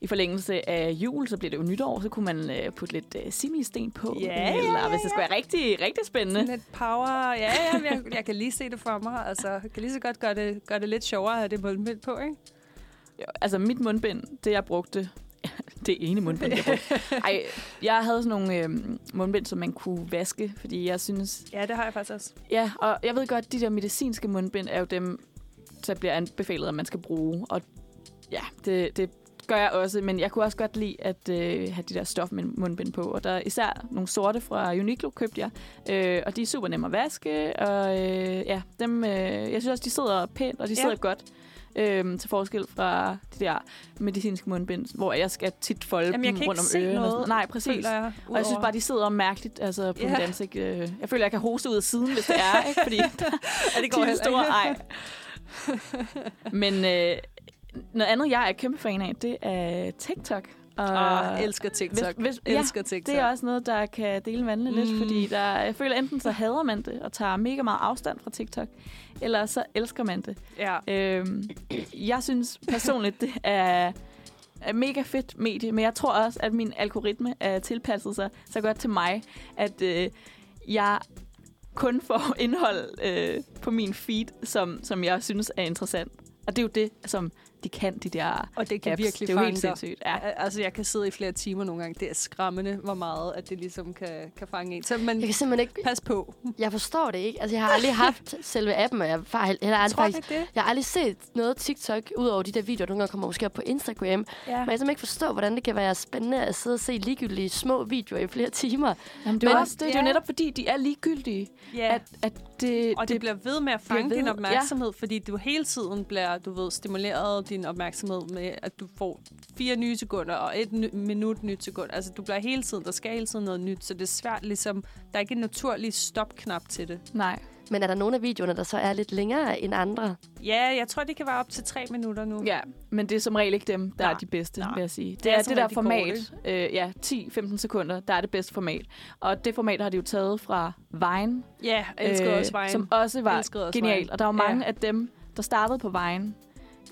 i forlængelse af jul, så bliver det jo nytår, så kunne man øh, putte lidt øh, simisten på. Ja, eller ja, hvis det skulle være rigtig, rigtig spændende. Sådan lidt power. Ja, ja, jeg, jeg kan lige se det for mig. Altså, jeg kan lige så godt gøre det, gøre det lidt sjovere at have det mundbind på, ikke? Altså mit mundbind, det jeg brugte, det ene mundbind, jeg brugte. Ej, jeg havde sådan nogle øh, mundbind, som man kunne vaske, fordi jeg synes... Ja, det har jeg faktisk også. Ja, og jeg ved godt, de der medicinske mundbind er jo dem, der bliver anbefalet, at man skal bruge. Og ja, det, det gør jeg også, men jeg kunne også godt lide at øh, have de der stof med mundbind på. Og der er især nogle sorte fra Uniqlo købte jeg, øh, og de er super nemme at vaske. Og øh, ja, dem, øh, jeg synes også, de sidder pænt, og de Ja. sidder godt. Øhm, til forskel fra de der medicinske mundbind, hvor jeg skal tit folde Jamen, jeg dem rundt om ørerne. og sådan noget, Nej, præcis. Føler jeg, Og jeg synes bare, de sidder mærkeligt altså, på Ja. mit ansigt. Øh, Jeg føler, jeg kan hoste ud af siden, hvis det er, ikke? fordi ja, det de er store. Ej. Men øh, noget andet, jeg er kæmpe fan af, det er TikTok. Og Ah, elsker TikTok. Hvis- hvis- ja, elsker TikTok. det er også noget, der kan dele vandene lidt, Mm. fordi der, jeg føler enten så hader man det og tager mega meget afstand fra TikTok, eller så elsker man det. Ja. Øhm, jeg synes personligt, det er er mega fedt medie, men jeg tror også, at min algoritme er tilpasset sig så godt til mig, at øh, jeg kun får indhold øh, på min feed, som, som jeg synes er interessant. Og det er jo det, som de kan, de der Og det kan apps. virkelig Det er jo helt sindssygt. Ja. Ja. Altså, jeg kan sidde i flere timer nogle gange. Det er skræmmende, hvor meget at det ligesom kan, kan fange en. Så man, Jeg kan simpelthen ikke... pas på. Jeg forstår det ikke. Altså, jeg har aldrig haft selve appen, og jeg har aldrig Tror faktisk... det? Jeg har aldrig set noget TikTok, ud over de der videoer, der nogle gange kommer måske op på Instagram. Ja. Men jeg kan simpelthen ikke forstå, hvordan det kan være spændende at sidde og se ligegyldige små videoer i flere timer. Jamen, det, er Men- også, det, det er jo Ja. netop fordi, de er ligegyldige. ja. At, at det, Og det bliver ved med at fange din ja. opmærksomhed, fordi du hele tiden bliver, du ved, stimuleret din opmærksomhed med, at du får fire nye sekunder og et ny, minut nyt sekund. Altså, du bliver hele tiden, der skal hele tiden noget nyt, så det er svært ligesom, der er ikke en naturlig stopknap til det. Nej. Men er der nogle af videoerne, der så er lidt længere end andre? Ja, jeg tror, det kan være op til tre minutter nu. Ja, men det er som regel ikke dem, der Nej. er de bedste, Nej. vil jeg sige. Det, Det er, er det der format, øh, ja, 10-15 sekunder, der er det bedste format. Og det format har de jo taget fra Vine, Ja, jeg elsker øh, også Vine. som også var også genialt. Vine. Og der var Ja. mange af dem, der startede på Vine,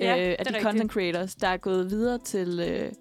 Ja, øh, af de rigtigt. content creators, der er gået videre til, øh,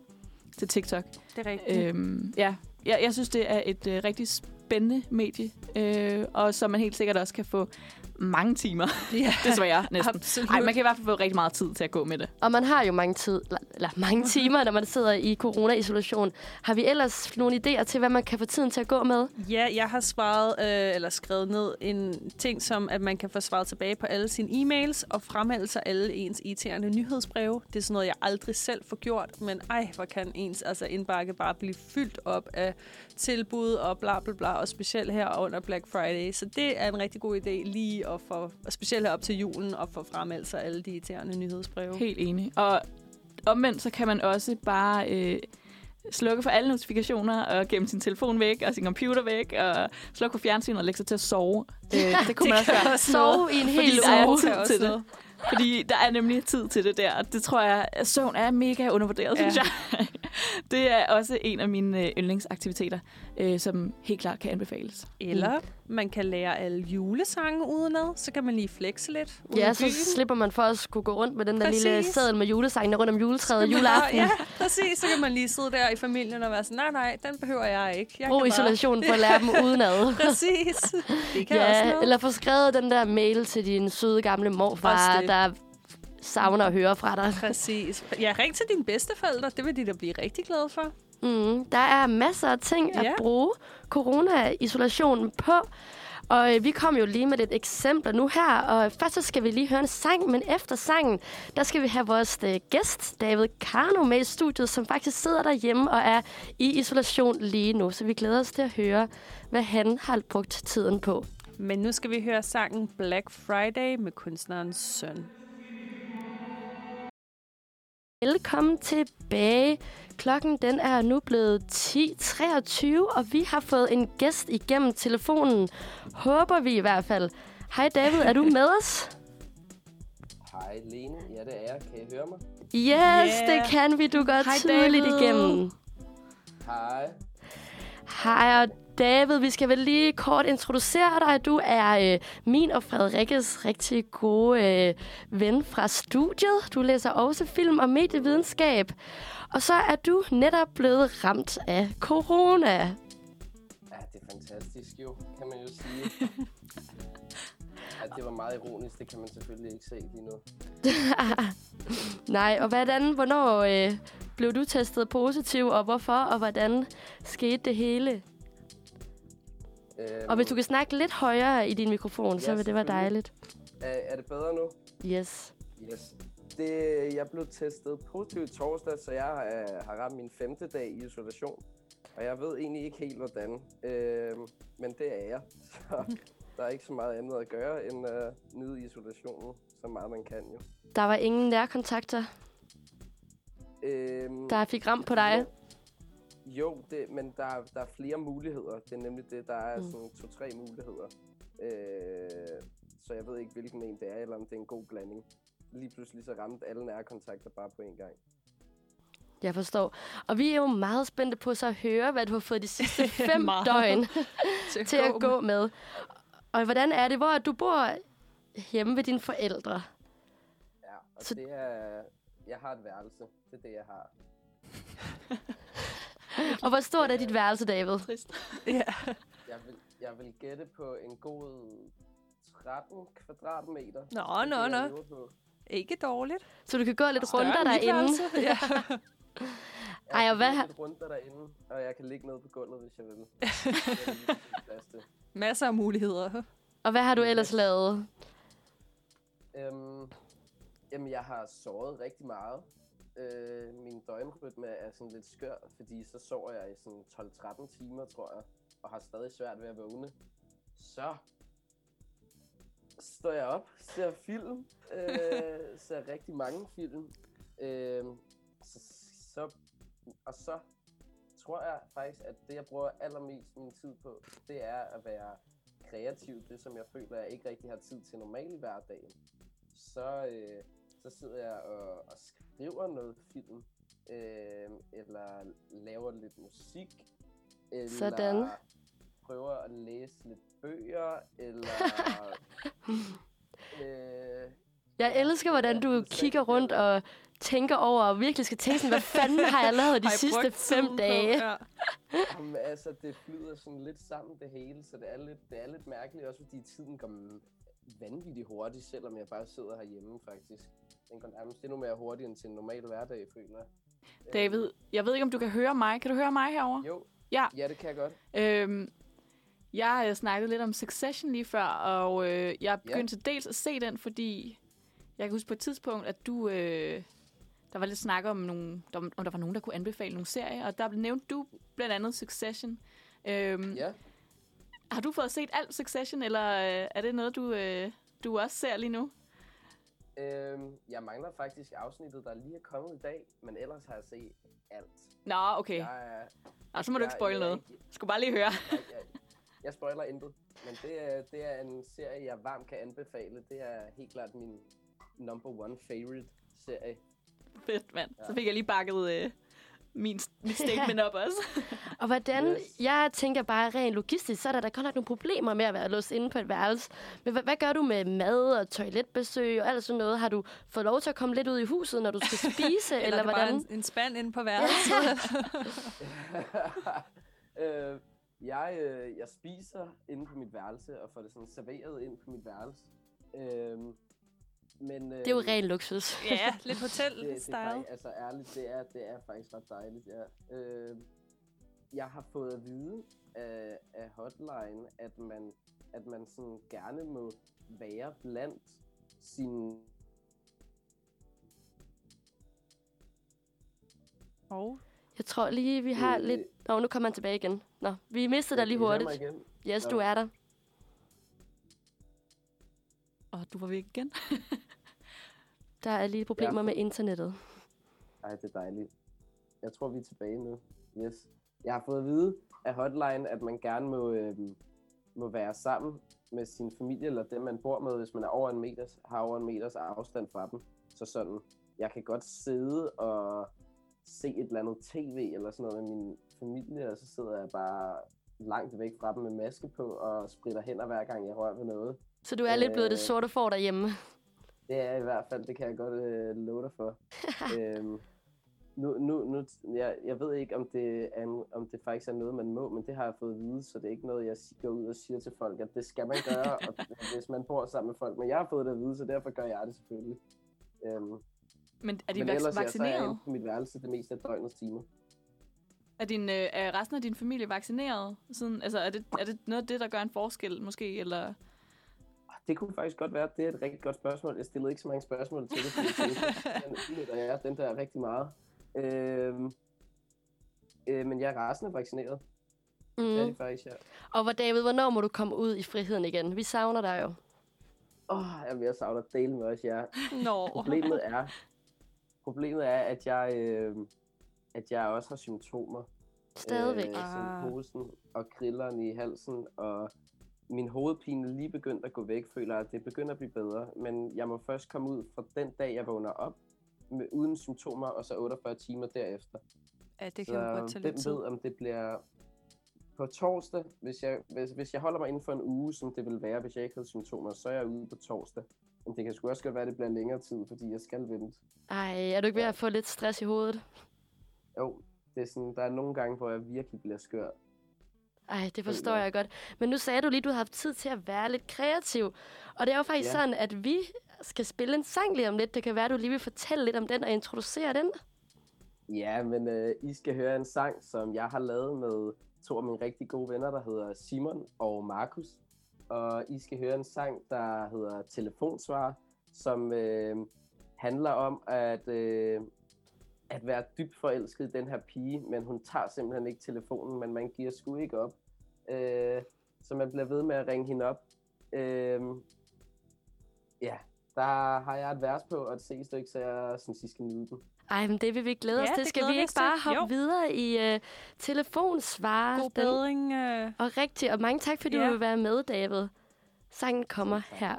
til TikTok. Det er rigtigt. Øhm, ja, jeg, jeg synes, det er et øh, rigtig spændende medie, øh, og som man helt sikkert også kan få mange timer, ja, desværre næsten. absolut. Ej, man kan i hvert fald få rigtig meget tid til at gå med det. Og man har jo mange, tid, eller, mange timer, når man sidder i corona-isolation. Har vi ellers nogle idéer til, hvad man kan få tiden til at gå med? Ja, jeg har svaret, øh, eller skrevet ned en ting som, at man kan få svaret tilbage på alle sine e-mails og fremmelde sig alle ens irriterende nyhedsbreve. Det er sådan noget, jeg aldrig selv får gjort, men ej, hvor kan ens altså, indbakke bare blive fyldt op af tilbud og bla bla bla, og specielt her under Black Friday. Så det er en rigtig god idé lige at få, og specielt op til julen, få fremmeldt sig alle de irriterende nyhedsbreve. Helt enig. Og omvendt, så kan man også bare øh, slukke for alle notifikationer og gemme sin telefon væk og sin computer væk og slukke for fjernsynet og lægge sig til at sove. Øh, det kunne man også gøre. Sove i en Fordi hel der er uge. til det. noget. Fordi der er nemlig tid til det der. Og det tror jeg, at søvn er mega undervurderet, Ja. ja. synes jeg. Det er også en af mine øh, yndlingsaktiviteter, øh, som helt klart kan anbefales. Eller man kan lære alle julesange udenad, så kan man lige flexe lidt. Ja, så byen. slipper man for at skulle gå rundt med den der Præcis. lille sædel med julesangene rundt om juletræet juleaften. Ja, præcis. Så kan man lige sidde der i familien og være sådan, nej, nej, den behøver jeg ikke. Jeg Brug kan bare- isolationen for at lære dem udenad. Præcis. Det kan også Ja, noget. eller få skrevet den der mail til din søde gamle morfar, Også det. der savner at høre fra dig. Præcis. Ja, ring til dine bedsteforældre. Det vil de da blive rigtig glade for. Mm, der er masser af ting at Ja. bruge corona-isolationen på. Og øh, vi kom jo lige med lidt eksempler nu her, og først så skal vi lige høre en sang, men efter sangen, der skal vi have vores øh, gæst, David Karno, med i studiet, som faktisk sidder derhjemme og er i isolation lige nu. Så vi glæder os til at høre, hvad han har brugt tiden på. Men nu skal vi høre sangen Black Friday med kunstnerens søn. Velkommen tilbage. Klokken den er nu blevet 10.23, og vi har fået en gæst igennem telefonen. Håber vi i hvert fald. Hej David, er du med os? Hej, Lene, ja det er jeg. Kan I høre mig? Yes, Yeah. det kan vi. Du går Hej, tydeligt David. igennem. Hej. Hej, og David, vi skal vel lige kort introducere dig. Du er øh, min og Frederikkes rigtig gode øh, ven fra studiet. Du læser også film og medievidenskab. Og så er du netop blevet ramt af corona. Ja, det er fantastisk jo, kan man jo sige. ja, det var meget ironisk, det kan man selvfølgelig ikke se lige nu. Nej, og hvordan, hvornår øh, blev du testet positiv, og hvorfor, og hvordan skete det hele? Øhm, Og hvis du kan snakke lidt højere i din mikrofon, så Ja, vil det være dejligt. er, er det bedre nu? Yes. Yes. Det, jeg blev testet positiv torsdag, så jeg øh, har ramt min femte dag i isolation. Og jeg ved egentlig ikke helt, hvordan. Øh, men det er jeg. Så der er ikke så meget andet at gøre, end at øh, nyde isolationen, så meget man kan jo. Der var ingen nærkontakter, Øh, der fik ramt på dig. Jo, det, men der, er- der er flere muligheder. Det er nemlig det, der er Mm. sådan to-tre muligheder. Øh, så jeg ved ikke, hvilken en det er, eller om det er en god blanding. Lige pludselig så ramte alle nærkontakter bare på en gang. Jeg forstår. Og vi er jo meget spændte på så at høre, hvad du har fået de sidste fem døgn til til at gå med. Og hvordan er det? Hvor du bor hjemme ved dine forældre? Ja, og Så- så... det er... Jeg har et værelse. Det er det, jeg har. Og hvor stort er dit værelse, David? Trist. Ja. Jeg vil, jeg vil gætte på en god 13 kvadratmeter. Nå, Det er nå, jeg nå. Ikke dårligt. Så du kan gå lidt Større runder derinde. Ja. Jeg Ej, og kan hvad gå har- lidt rundt derinde, og jeg kan ligge nede på gulvet, hvis jeg vil. Er. Masser af muligheder. Og hvad har du ellers lavet? Øhm, jamen, jeg har sovet rigtig meget. Øh, min døgnrytme er sådan lidt skør, fordi så sover jeg i sådan 12-13 timer, tror jeg, og har stadig svært ved at vågne. Så står jeg op, ser film, øh, ser rigtig mange film. Øh, så, så, og så tror jeg faktisk, at det, jeg bruger allermest min tid på, det er at være kreativ. Det, som jeg føler, jeg ikke rigtig har tid til normalt i hverdagen så, øh, så sidder jeg og, og skriver noget film, øh, eller laver lidt musik, eller Sådan. prøver at læse lidt bøger, eller... øh, Jeg elsker, hvordan du kigger rundt og tænker over, og virkelig skal tænke sådan, hvad fanden har jeg lavet de I sidste fem tiden på- dage? Ja. Jamen, altså, det flyder sådan lidt sammen det hele, så det er lidt, det er lidt mærkeligt, også fordi tiden går vanvittigt hurtigt, selvom jeg bare sidder herhjemme, faktisk. Den går nærmest endnu mere hurtigt end til en normal hverdag, føler jeg. David, jeg ved ikke, om du kan høre mig. Kan du høre mig herover? Jo, Ja. ja, det kan jeg godt. Øhm, jeg øh, snakkede lidt om Succession lige før, og øh, jeg begyndte til dels at se den, fordi jeg kan huske på et tidspunkt, at du... Øh, der var lidt snak om, nogle, der, om der var nogen, der kunne anbefale nogle serier, og der blev nævnt du blandt andet Succession. Øhm, Ja, Har du fået set alt Succession, eller øh, er det noget, du, øh, du også ser lige nu? Øhm, jeg mangler faktisk afsnittet, der lige er kommet i dag, men ellers har jeg set alt. Nå, okay. Jeg, er, Nå, så må du ikke jeg- spoil jeg noget. ikke- Skal bare lige høre. Jeg, jeg, jeg spoiler intet, men det er, det er en serie, jeg varmt kan anbefale. Det er helt klart min number one favorite serie. Fedt, mand. Så fik jeg lige bakket øh, min, mit statement op også. Og hvordan, Yes. jeg tænker bare rent logistisk, så er der da godt nok nogle problemer med at være låst inde på et værelse. Men hvad, hvad gør du med mad og toiletbesøg og alt sådan noget? Har du fået lov til at komme lidt ud i huset, når du skal spise, eller, Eller, er det hvordan? bare en, en spand inde på værelset? øh, jeg, øh, jeg spiser inde på mit værelse og får det sådan serveret ind på mit værelse. Øh, men, øh, Det er jo ren luksus. ja, lidt det, det er hotel-style. faktisk, altså ærligt, det er, det er faktisk ret dejligt, ja. Øh, jeg har fået at vide af, af hotline, at man, at man sådan gerne må være blandt sine Og Jeg tror lige, vi har Øh, lidt... Nå, nu kommer han tilbage igen. Nå, vi mistede dig lige hurtigt. Yes, Nå. du er der. Og du var væk igen. Der er lige problemer Ja. med internettet. Ej, det er dejligt. Jeg tror, vi er tilbage nu. Yes. Jeg har fået at vide af hotline, at man gerne må, øh, må være sammen med sin familie, eller dem, man bor med, hvis man er over en meters, har over en meters afstand fra dem. Så sådan, jeg kan godt sidde og se et eller andet tv eller sådan noget med min familie, og så sidder jeg bare langt væk fra dem med maske på og spritter hænder hver gang jeg rører ved noget. Så du er lidt blevet det Øh. sorte får derhjemme. Det er i hvert fald, det kan jeg godt øh, love dig for. øhm, nu, nu, nu, jeg, jeg ved ikke, om det, er, om det faktisk er noget, man må, men det har jeg fået at vide, så det er ikke noget, jeg går ud og siger til folk, at det skal man gøre, og, hvis man bor sammen med folk. Men jeg har fået det at vide, så derfor gør jeg det selvfølgelig. Øhm, Men er de men ellers ja, så er jeg vaccineret? på mit værelse det meste af døgnets timer. Er, din, øh, er resten af din familie vaccineret? Sådan, altså, er det, er det noget af det, der gør en forskel, måske? Eller... Det kunne faktisk godt være, det er et rigtig godt spørgsmål. Jeg stillede ikke så mange spørgsmål til det, fordi den udnytter jeg, den der er rigtig meget. Øhm, øh, men jeg er rasende vaccineret. Mm. Det er Mm. det faktisk, ja. Og hvor, David, hvornår må du komme ud i friheden igen? Vi savner dig jo. Åh, oh, jeg, jeg savner dele med os, ja. Nå. Problemet er, problemet er, at jeg, øh, at jeg også har symptomer. Stadigvæk. Øh, som Ah. hosten og krilleren i halsen, og min hovedpine lige begyndt at gå væk, føler at det begynder at blive bedre. Men jeg må først komme ud fra den dag, jeg vågner op, med, uden symptomer, og så 48 timer derefter. Ja, det kan jo godt tage lidt tid. ved, om det bliver på torsdag, hvis jeg, hvis, hvis jeg holder mig inden for en uge, som det vil være, hvis jeg ikke havde symptomer, så er jeg ude på torsdag. Men det kan sgu også godt være, at det bliver længere tid, fordi jeg skal vente. Ej, er du ikke ved at få lidt stress i hovedet? Jo, det er sådan, der er nogle gange, hvor jeg virkelig bliver skør. Ej, det forstår jeg. godt. Men nu sagde du lige, at du har haft tid til at være lidt kreativ. Og det er jo faktisk Ja. sådan, at vi skal spille en sang lige om lidt. Det kan være, at du lige vil fortælle lidt om den og introducere den. Ja, men øh, I skal høre en sang, som jeg har lavet med to af mine rigtig gode venner, der hedder Simon og Markus. Og I skal høre en sang, der hedder Telefonsvar, som øh, handler om at, øh, at være dybt forelsket i den her pige, men hun tager simpelthen ikke telefonen, men man giver sgu ikke op. Øh, så man bliver ved med at ringe hende op. Øh, ja, der har jeg et vers på og et C-stykke, så jeg synes, I skal nyde den. Ej, men det vil vi glæde os Ja, til. det Skal vi ikke os til. bare hoppe Jo. videre i uh, telefonsvar? God bedring. Øh. Og rigtigt, og mange tak, fordi Ja. du vil være med, David. Sangen kommer her.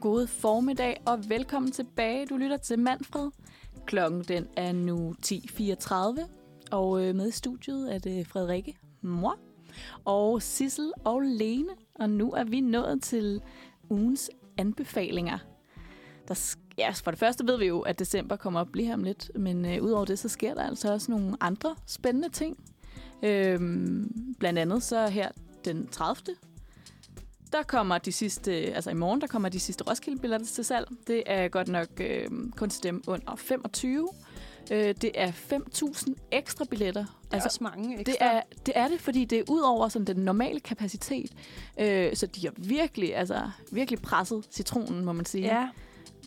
God formiddag og velkommen tilbage. Du lytter til Manfred. Klokken den er nu 10.34, og øh, med i studiet er det Frederikke, mor, og Sissel og Lene. Og nu er vi nået til ugens anbefalinger. Der, ja, for det første ved vi jo, at december kommer op lige her om lidt, men øh, udover det, så sker der altså også nogle andre spændende ting. Øhm, blandt andet så her den 30. Der kommer de sidste, altså i morgen, der kommer de sidste Roskilde-billetter til salg. Det er godt nok øh, kun til dem under 25. Øh, det er 5.000 ekstra billetter. Det er altså, også mange ekstra. Det er, det er det, fordi det er ud over sådan, den normale kapacitet. Øh, så de har virkelig, altså, virkelig presset citronen, må man sige. Ja,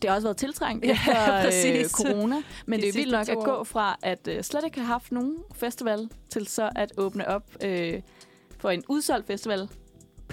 Det har også været tiltrængt Ja, efter øh, præcis. corona. Men De det er vildt nok at gå fra at øh, slet ikke have haft nogen festival, til så at åbne op øh, for en udsolgt festival.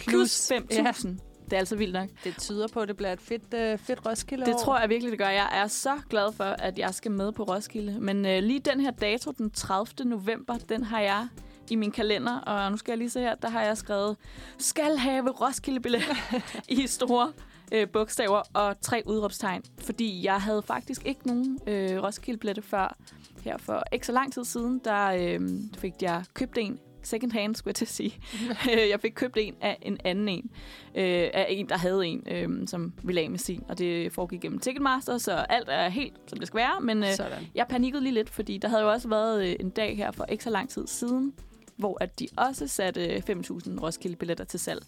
Plus, Plus, 5.000. ja. Det er altså vildt nok. det tyder på, at det bliver et fedt, øh, fedt Roskilde Det tror jeg virkelig, det gør. Jeg er så glad for, at jeg skal med på Roskilde. Men øh, lige den her dato, den 30. november, den har jeg i min kalender. Og nu skal jeg lige se her, der har jeg skrevet, skal have Roskilde-billet i store øh, bogstaver og tre udråbstegn. Fordi jeg havde faktisk ikke nogen øh, Roskilde-billetter før. Her for ikke så lang tid siden, der øh, fik jeg købt en second hand, skulle jeg til at sige. Øh, jeg fik købt en af en anden en. Øh, af en, der havde en, øh, som ville af med sin. Og det foregik gennem Ticketmaster, så alt er helt, som det skal være. Men øh, Sådan. jeg panikkede lige lidt, fordi der havde jo også været øh, en dag her for ikke så lang tid siden, hvor at de også satte øh, 5.000 Roskilde-billetter til salg.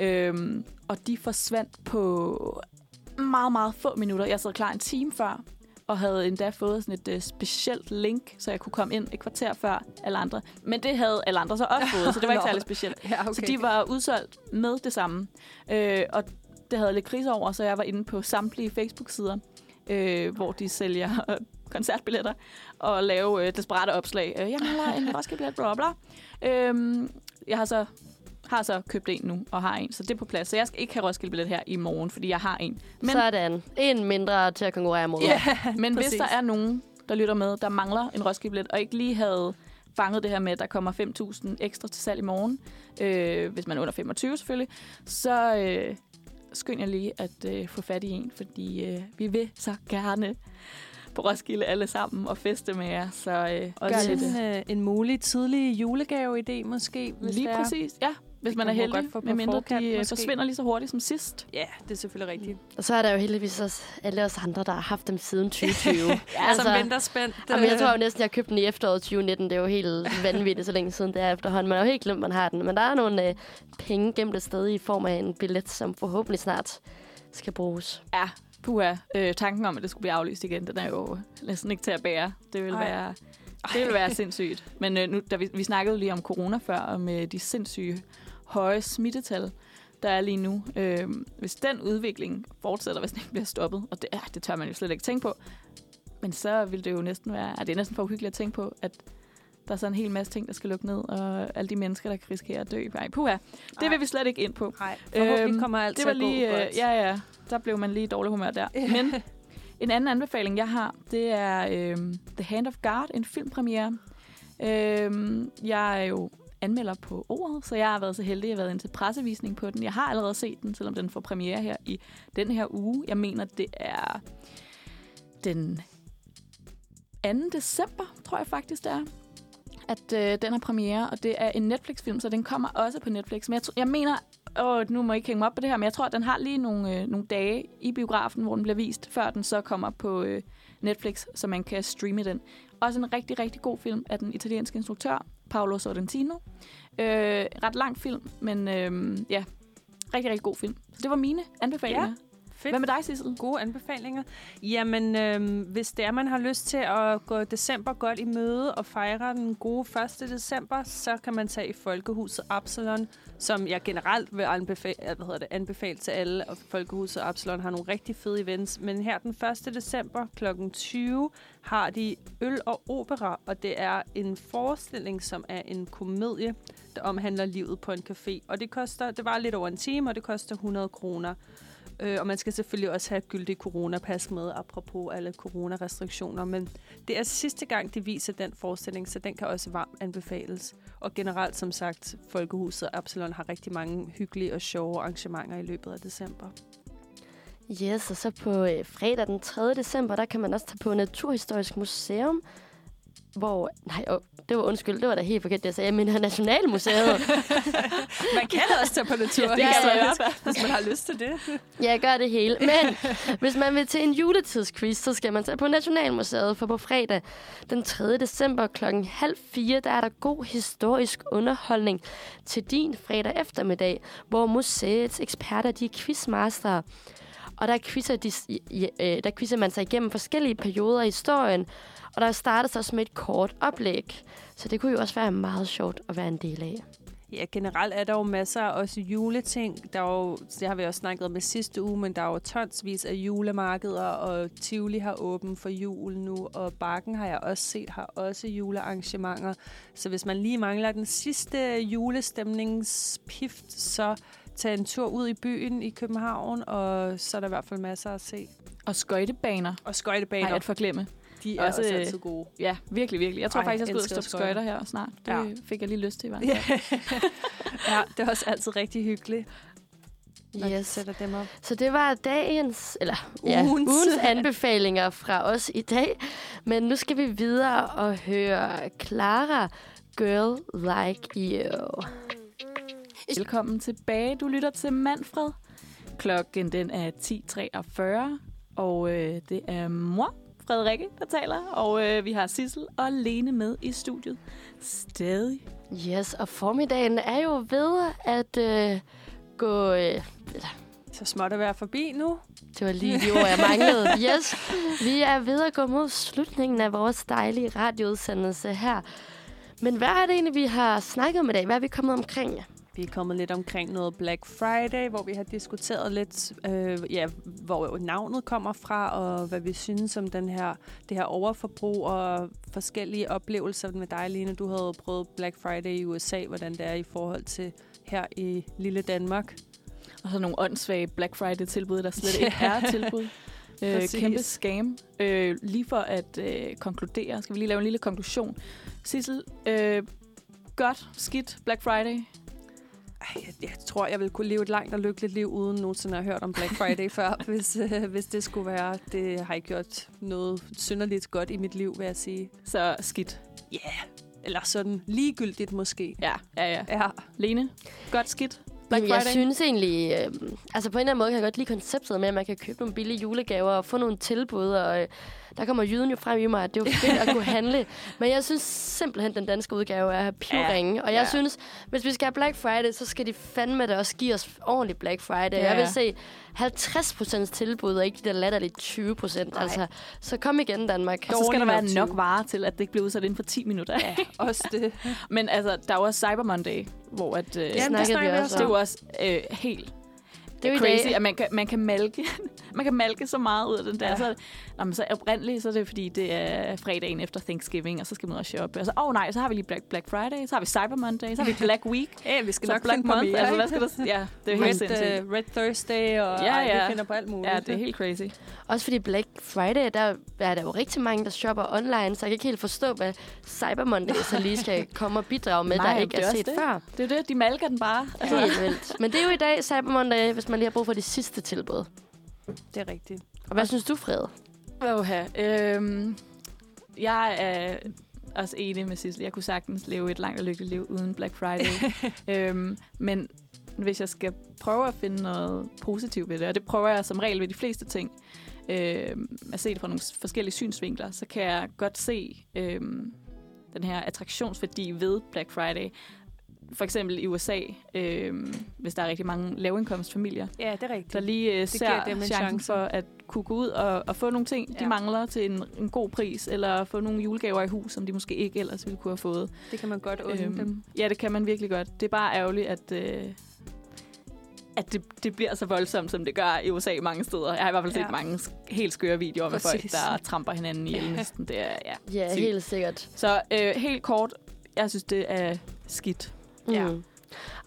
Øhm, og de forsvandt på meget, meget få minutter. Jeg sad klar en time før, og havde endda fået sådan et øh, specielt link, så jeg kunne komme ind et kvarter før alle andre. Men det havde alle andre så også fået, så det var ikke særlig specielt. Ja, okay. Så de var udsolgt med det samme. Øh, og det havde jeg lidt krise over, så jeg var inde på samtlige Facebook-sider, øh, hvor de sælger øh, koncertbilletter og lave øh, desperate opslag. Øh, jeg mangler en Roskilde-billet, bla bla. Øhm, jeg har så, har så købt en nu og har en, så det er på plads. Så jeg skal ikke have Roskilde-billet her i morgen, fordi jeg har en. Men. Sådan. En mindre til at konkurrere mod. ja, men hvis der er nogen, der lytter med, der mangler en Roskilde-billet og ikke lige havde fanget det her med, at der kommer 5.000 ekstra til salg i morgen, øh, hvis man er under 25 selvfølgelig, så øh, skynd jeg lige at øh, få fat i en, fordi øh, vi vil så gerne på Roskilde alle sammen og feste med jer. Så øh, Og gør det. en, øh, en mulig tidlig julegave-idé måske, hvis Lige det er. præcis, ja. Hvis man er heldig, godt få på med mindre forkant, de øh, måske. forsvinder lige så hurtigt som sidst. Ja, det er selvfølgelig rigtigt. Og så er der jo heldigvis også alle os andre, der har haft dem siden 2020. Ja, altså, som venter spændt. Jamen, jeg tror jo næsten, jeg har købt den i efteråret 2019. Det er jo helt vanvittigt, så længe siden det er efterhånden. Man har jo helt glemt, man har den. Men der er nogle øh, penge gemt et sted i form af en billet, som forhåbentlig snart skal bruges. Ja, puha. Øh, tanken om, at det skulle blive aflyst igen, den er jo næsten ikke til at bære. Det vil Ej. være... Det vil være sindssygt. Men øh, nu, da vi, vi snakkede lige om corona før, og med de sindssyge høje smittetal, der er lige nu. Øh, hvis den udvikling fortsætter, hvis den ikke bliver stoppet, og det, ja, det tør man jo slet ikke tænke på, men så vil det jo næsten være... Ja, det er næsten for uhyggeligt at tænke på, at der er så en hel masse ting, der skal lukke ned, og alle de mennesker, der kan risikere at dø. Ej, puha. Det Ej. vil vi slet ikke ind på. Nej, forhåbentlig Øhm, kommer alt Det til var at lige, øh, godt. ja, ja, der blev man lige i dårlig humør der. Men en anden anbefaling, jeg har, det er øhm, The Hand of God, en filmpremiere. Øhm, jeg er jo anmelder på ordet, så jeg har været så heldig, at jeg har været ind til pressevisning på den. Jeg har allerede set den, selvom den får premiere her i den her uge. Jeg mener, det er den 2. december, tror jeg faktisk, det er at øh, den har premiere, og det er en Netflix-film, så den kommer også på Netflix. Men jeg, jeg mener, åh, nu må I ikke hænge mig op på det her, men jeg tror, at den har lige nogle, øh, nogle dage i biografen, hvor den bliver vist, før den så kommer på øh, Netflix, så man kan streame den. Også en rigtig, rigtig god film af den italienske instruktør, Paolo Sorrentino. Øh, ret lang film, men øh, ja, rigtig, rigtig god film. Så det var mine anbefalinger. Ja. Fedt. Hvad med dig, Sissel? Gode anbefalinger. Jamen, øhm, hvis det er, man har lyst til at gå december godt i møde og fejre den gode 1. december, så kan man tage i Folkehuset Absalon, som jeg generelt vil anbefale, hvad hedder det, anbefale til alle. Og Folkehuset Absalon har nogle rigtig fede events. Men her den 1. december kl. 20 har de øl og opera, og det er en forestilling, som er en komedie, der omhandler livet på en café. Og det koster, det var lidt over en time, og det koster 100 kroner. Øh, og man skal selvfølgelig også have gyldig coronapas med, apropos alle coronarestriktioner. Men det er sidste gang, de viser den forestilling, så den kan også varmt anbefales. Og generelt, som sagt, Folkehuset og Absalon har rigtig mange hyggelige og sjove arrangementer i løbet af december. Yes, og så på øh, fredag den 3. december, der kan man også tage på Naturhistorisk Museum, hvor... Nej, oh, det var undskyld, det var da helt forkert, det jeg sagde. Jeg mener Nationalmuseet. Man kan også tage på natur, det kan man hvis man har lyst til det. Ja, jeg gør det hele. Men hvis man vil til en juletidsquiz, så skal man tage på Nationalmuseet, for på fredag den 3. december klokken halv fire, der er der god historisk underholdning til din fredag eftermiddag, hvor museets eksperter, de er quizmastere. Og der quizzer, de, øh, der quizzer man sig igennem forskellige perioder i historien, og der startes også med et kort oplæg. Så det kunne jo også være meget sjovt at være en del af. Ja, generelt er der jo masser af også juleting. Der er jo, det har vi også snakket om i sidste uge, men der er jo tonsvis af julemarkeder, og Tivoli har åben for jul nu, og Bakken har jeg også set, har også julearrangementer. Så hvis man lige mangler den sidste julestemningspift, så tag en tur ud i byen i København, og så er der i hvert fald masser at se. Og skøjtebaner. Og skøjtebaner, Nej, at forglemme. De er også, også, øh, altid gode. Ja, virkelig, virkelig. Jeg tror Ej, faktisk, jeg skal ud og stå på skøjter her snart. Det Ja. fik jeg lige lyst til i hvert fald. ja, det er også altid rigtig hyggeligt, når Yes. sætter dem op. Så det var dagens, eller ja, Ugens. ugens. ugens anbefalinger fra os i dag. Men nu skal vi videre og høre Clara, Girl Like You. Velkommen tilbage. Du lytter til Manfred. Klokken den er 10.43, og øh, det er mor, Frederikke, der taler. Og øh, vi har Sissel og Lene med i studiet. Stadig. Yes, og formiddagen er jo ved at øh, gå... Øh, Så småt at være forbi nu. det var lige de ord, jeg manglede. Yes, vi er ved at gå mod slutningen af vores dejlige radioudsendelse her. Men hvad er det egentlig, vi har snakket om i dag? Hvad er vi kommet omkring? Vi er kommet lidt omkring noget Black Friday, hvor vi har diskuteret lidt, øh, ja, hvor navnet kommer fra, og hvad vi synes om den her, det her overforbrug og forskellige oplevelser med dig, Line. Du havde prøvet Black Friday i USA, hvordan det er i forhold til her i lille Danmark. Og så nogle åndssvage Black Friday-tilbud, der slet ikke er tilbud. Øh, kæmpe scam. Øh, lige for at øh, konkludere, skal vi lige lave en lille konklusion. Sissel, øh, godt, skidt, Black Friday. Jeg, jeg tror, jeg ville kunne leve et langt og lykkeligt liv, uden nogensinde at have hørt om Black Friday før, hvis, øh, hvis det skulle være. Det har ikke gjort noget synderligt godt i mit liv, vil jeg sige. Så skidt. Ja, yeah. eller sådan ligegyldigt måske. Ja, ja, ja. Ja, Lene, godt, skidt, Black Jamen, jeg Friday. synes egentlig, øh, altså på en eller anden måde kan jeg godt lide konceptet med, at man kan købe nogle billige julegaver og få nogle tilbud, og øh, der kommer jyden jo frem i mig, at det er jo fedt at kunne handle. Men jeg synes simpelthen, at den danske udgave er pivringe. Ja, og jeg ja. synes, hvis vi skal have Black Friday, så skal de fandme da også give os ordentlig Black Friday. Ja. Jeg vil se 50% tilbud, og ikke de der latterlige 20%. Altså, så kom igen, Danmark. og så skal der være Dårlig nok nok varer til, at det ikke bliver udsat inden for 10 minutter. ja, også det. Men altså, der er også Cyber Monday, hvor at, øh, Jamen, snakkede det vi snakker vi også det er jo også øh, helt Det er crazy, at man kan, man kan malke man kan malke så meget ud af den der. Ja. Ja. Så, nå, men så oprindeligt, så er det fordi, det er fredagen efter Thanksgiving, og så skal man også shoppe. Og så, åh oh, nej, så har vi lige Black, Black Friday, så har vi Cyber Monday, så har vi Black Week. Ja, vi skal så nok Black finde på Month, mere, altså hvad skal der... Ja, det er jo helt Red, sindssygt. uh, Red Thursday, og Ja, ej, ja. vi finder på alt muligt. Ja, det er helt crazy. Også fordi Black Friday, der er der jo rigtig mange, der shopper online, så jeg kan ikke helt forstå, hvad Cyber Monday så lige skal komme og bidrage med, Nej, der ikke det er er set det. før. Det er jo det, de malker den bare. Altså, Helt vildt. Men det er jo i dag Cyber Monday, hvis man lige har brug for de sidste tilbud. Det er rigtigt. Og hvad synes du, Fred? Åh, øhm, jeg er også enig med Sissel. Jeg kunne sagtens leve et langt og lykkeligt liv uden Black Friday. øhm, men hvis jeg skal prøve at finde noget positivt ved det, og det prøver jeg som regel ved de fleste ting, øhm, at se det fra nogle forskellige synsvinkler, så kan jeg godt se øhm, den her attraktionsværdi ved Black Friday. For eksempel i USA, øhm, hvis der er rigtig mange lavindkomstfamilier, Ja, det er rigtigt. der lige øh, ser dem en chancen chance. for at kunne gå ud og, og få nogle ting, de Ja. mangler til en, en god pris, eller få nogle julegaver i hus, som de måske ikke ellers ville kunne have fået. Det kan man godt unde Øhm, dem. Ja, det kan man virkelig godt. Det er bare ærgerligt, at, øh, at det, det bliver så voldsomt, som det gør i USA mange steder. Jeg har i hvert fald set Ja. mange helt skøre videoer med folk, der tramper hinanden ihjel næsten. Det er, ja. Ja, Sygt. helt sikkert. Så øh, helt kort, jeg synes, det er skidt. Ja. Mm.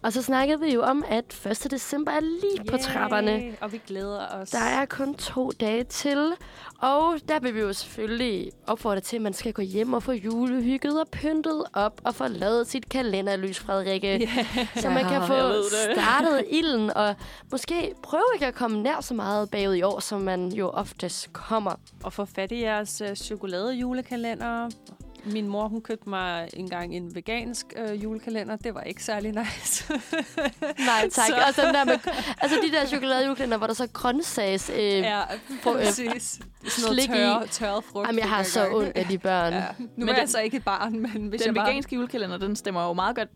Og så snakkede vi jo om, at 1. december er lige på trapperne. Yay, Og vi glæder os. Der er kun to dage til, og der vil vi jo selvfølgelig opfordre til, at man skal gå hjem og få julehygget og pyntet op og få lavet sit kalenderlys, Frederikke. Yeah. Så man kan få startet ilden, og måske prøve ikke at komme nær så meget bagud i år, som man jo oftest kommer. Og få fat i jeres chokolade-julekalender. Min mor, hun købte mig engang en vegansk øh, julekalender. Det var ikke særlig nice. Nej, tak. Så- Så. Og sådan der med, altså de der chokoladejulekalender, hvor der så grøntsags... Øh, ja. ja, præcis. Sådan slik i. noget tørre, tørre frugt. Jamen, jeg har så ondt af de børn. Ja. Nu Men er den- jeg så ikke et barn, men hvis Den jeg veganske julekalender, den stemmer jo meget godt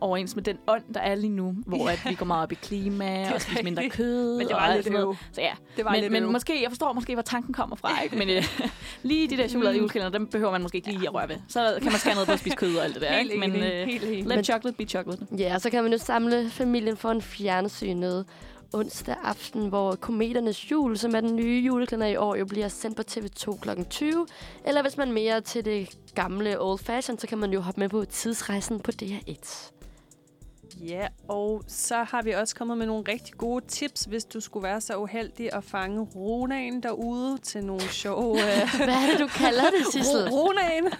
overens med den ånd, der er lige nu, hvor at vi går meget op i klima og spiser mindre kød. Men det og var alt lidt noget. Så ja, Det var men, lidt men øv. måske, jeg forstår måske, hvor tanken kommer fra, ikke? Men øh, lige de der chokolade julekalender, dem behøver man måske ikke lige at røre ved. Så kan man skære ned på at spise kød og alt det der, Helt ikke? Men øh, helt let chocolate be chocolate. Ja, og så kan man jo samle familien for en fjernsynet onsdag aften, hvor Kometernes Jul, som er den nye julekalender i år, jo bliver sendt på TV2 kl. 20. Eller hvis man er mere til det gamle old fashion, så kan man jo hoppe med på tidsrejsen på DR1. Ja, og så har vi også kommet med nogle rigtig gode tips, hvis du skulle være så uheldig at fange ronaen derude til nogle sjove... Uh, Hvad er det, du kalder det, Sissel? ronaen!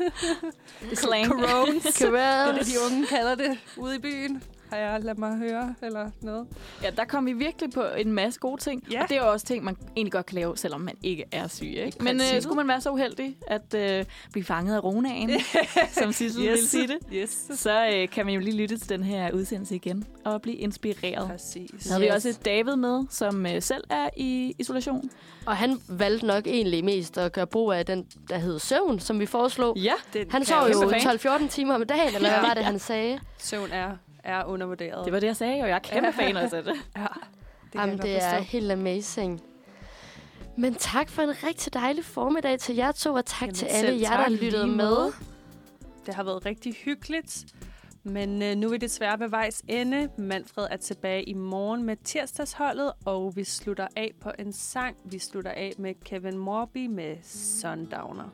Slang. Corones. Det er det, de unge kalder det ude i byen. Har jeg ladet mig høre, eller noget? Ja, der kom vi virkelig på en masse gode ting. Ja. Og det er jo også ting, man egentlig godt kan lave, selvom man ikke er syg. Ikke? Men øh, skulle man være så uheldig at øh, blive fanget af ronaen, som Sissel yes. ville sige det, Yes. så øh, kan man jo lige lytte til den her udsendelse igen og blive inspireret. Præcis. Så havde vi Yes. også David med, som øh, selv er i isolation. Og han valgte nok egentlig mest at gøre brug af den, der hed søvn, som vi foreslog. Ja, Den Han sov jo kæmpe fan. 12-14 timer om dagen, eller hvad Ja. var det, han sagde? Søvn er, er undervurderet. det var det, jeg sagde, og jeg er kæmpe fan af det. Ja, det, kan Jamen, det er helt amazing. Men tak for en rigtig dejlig formiddag til jer to, og tak Jamen, til alle jer, der lyttede med. Det har været rigtig hyggeligt. Men øh, nu er vi desværre ved vejs ende. Manfred er tilbage i morgen med tirsdagsholdet, og vi slutter af på en sang. Vi slutter af med Kevin Morby med Sundowner.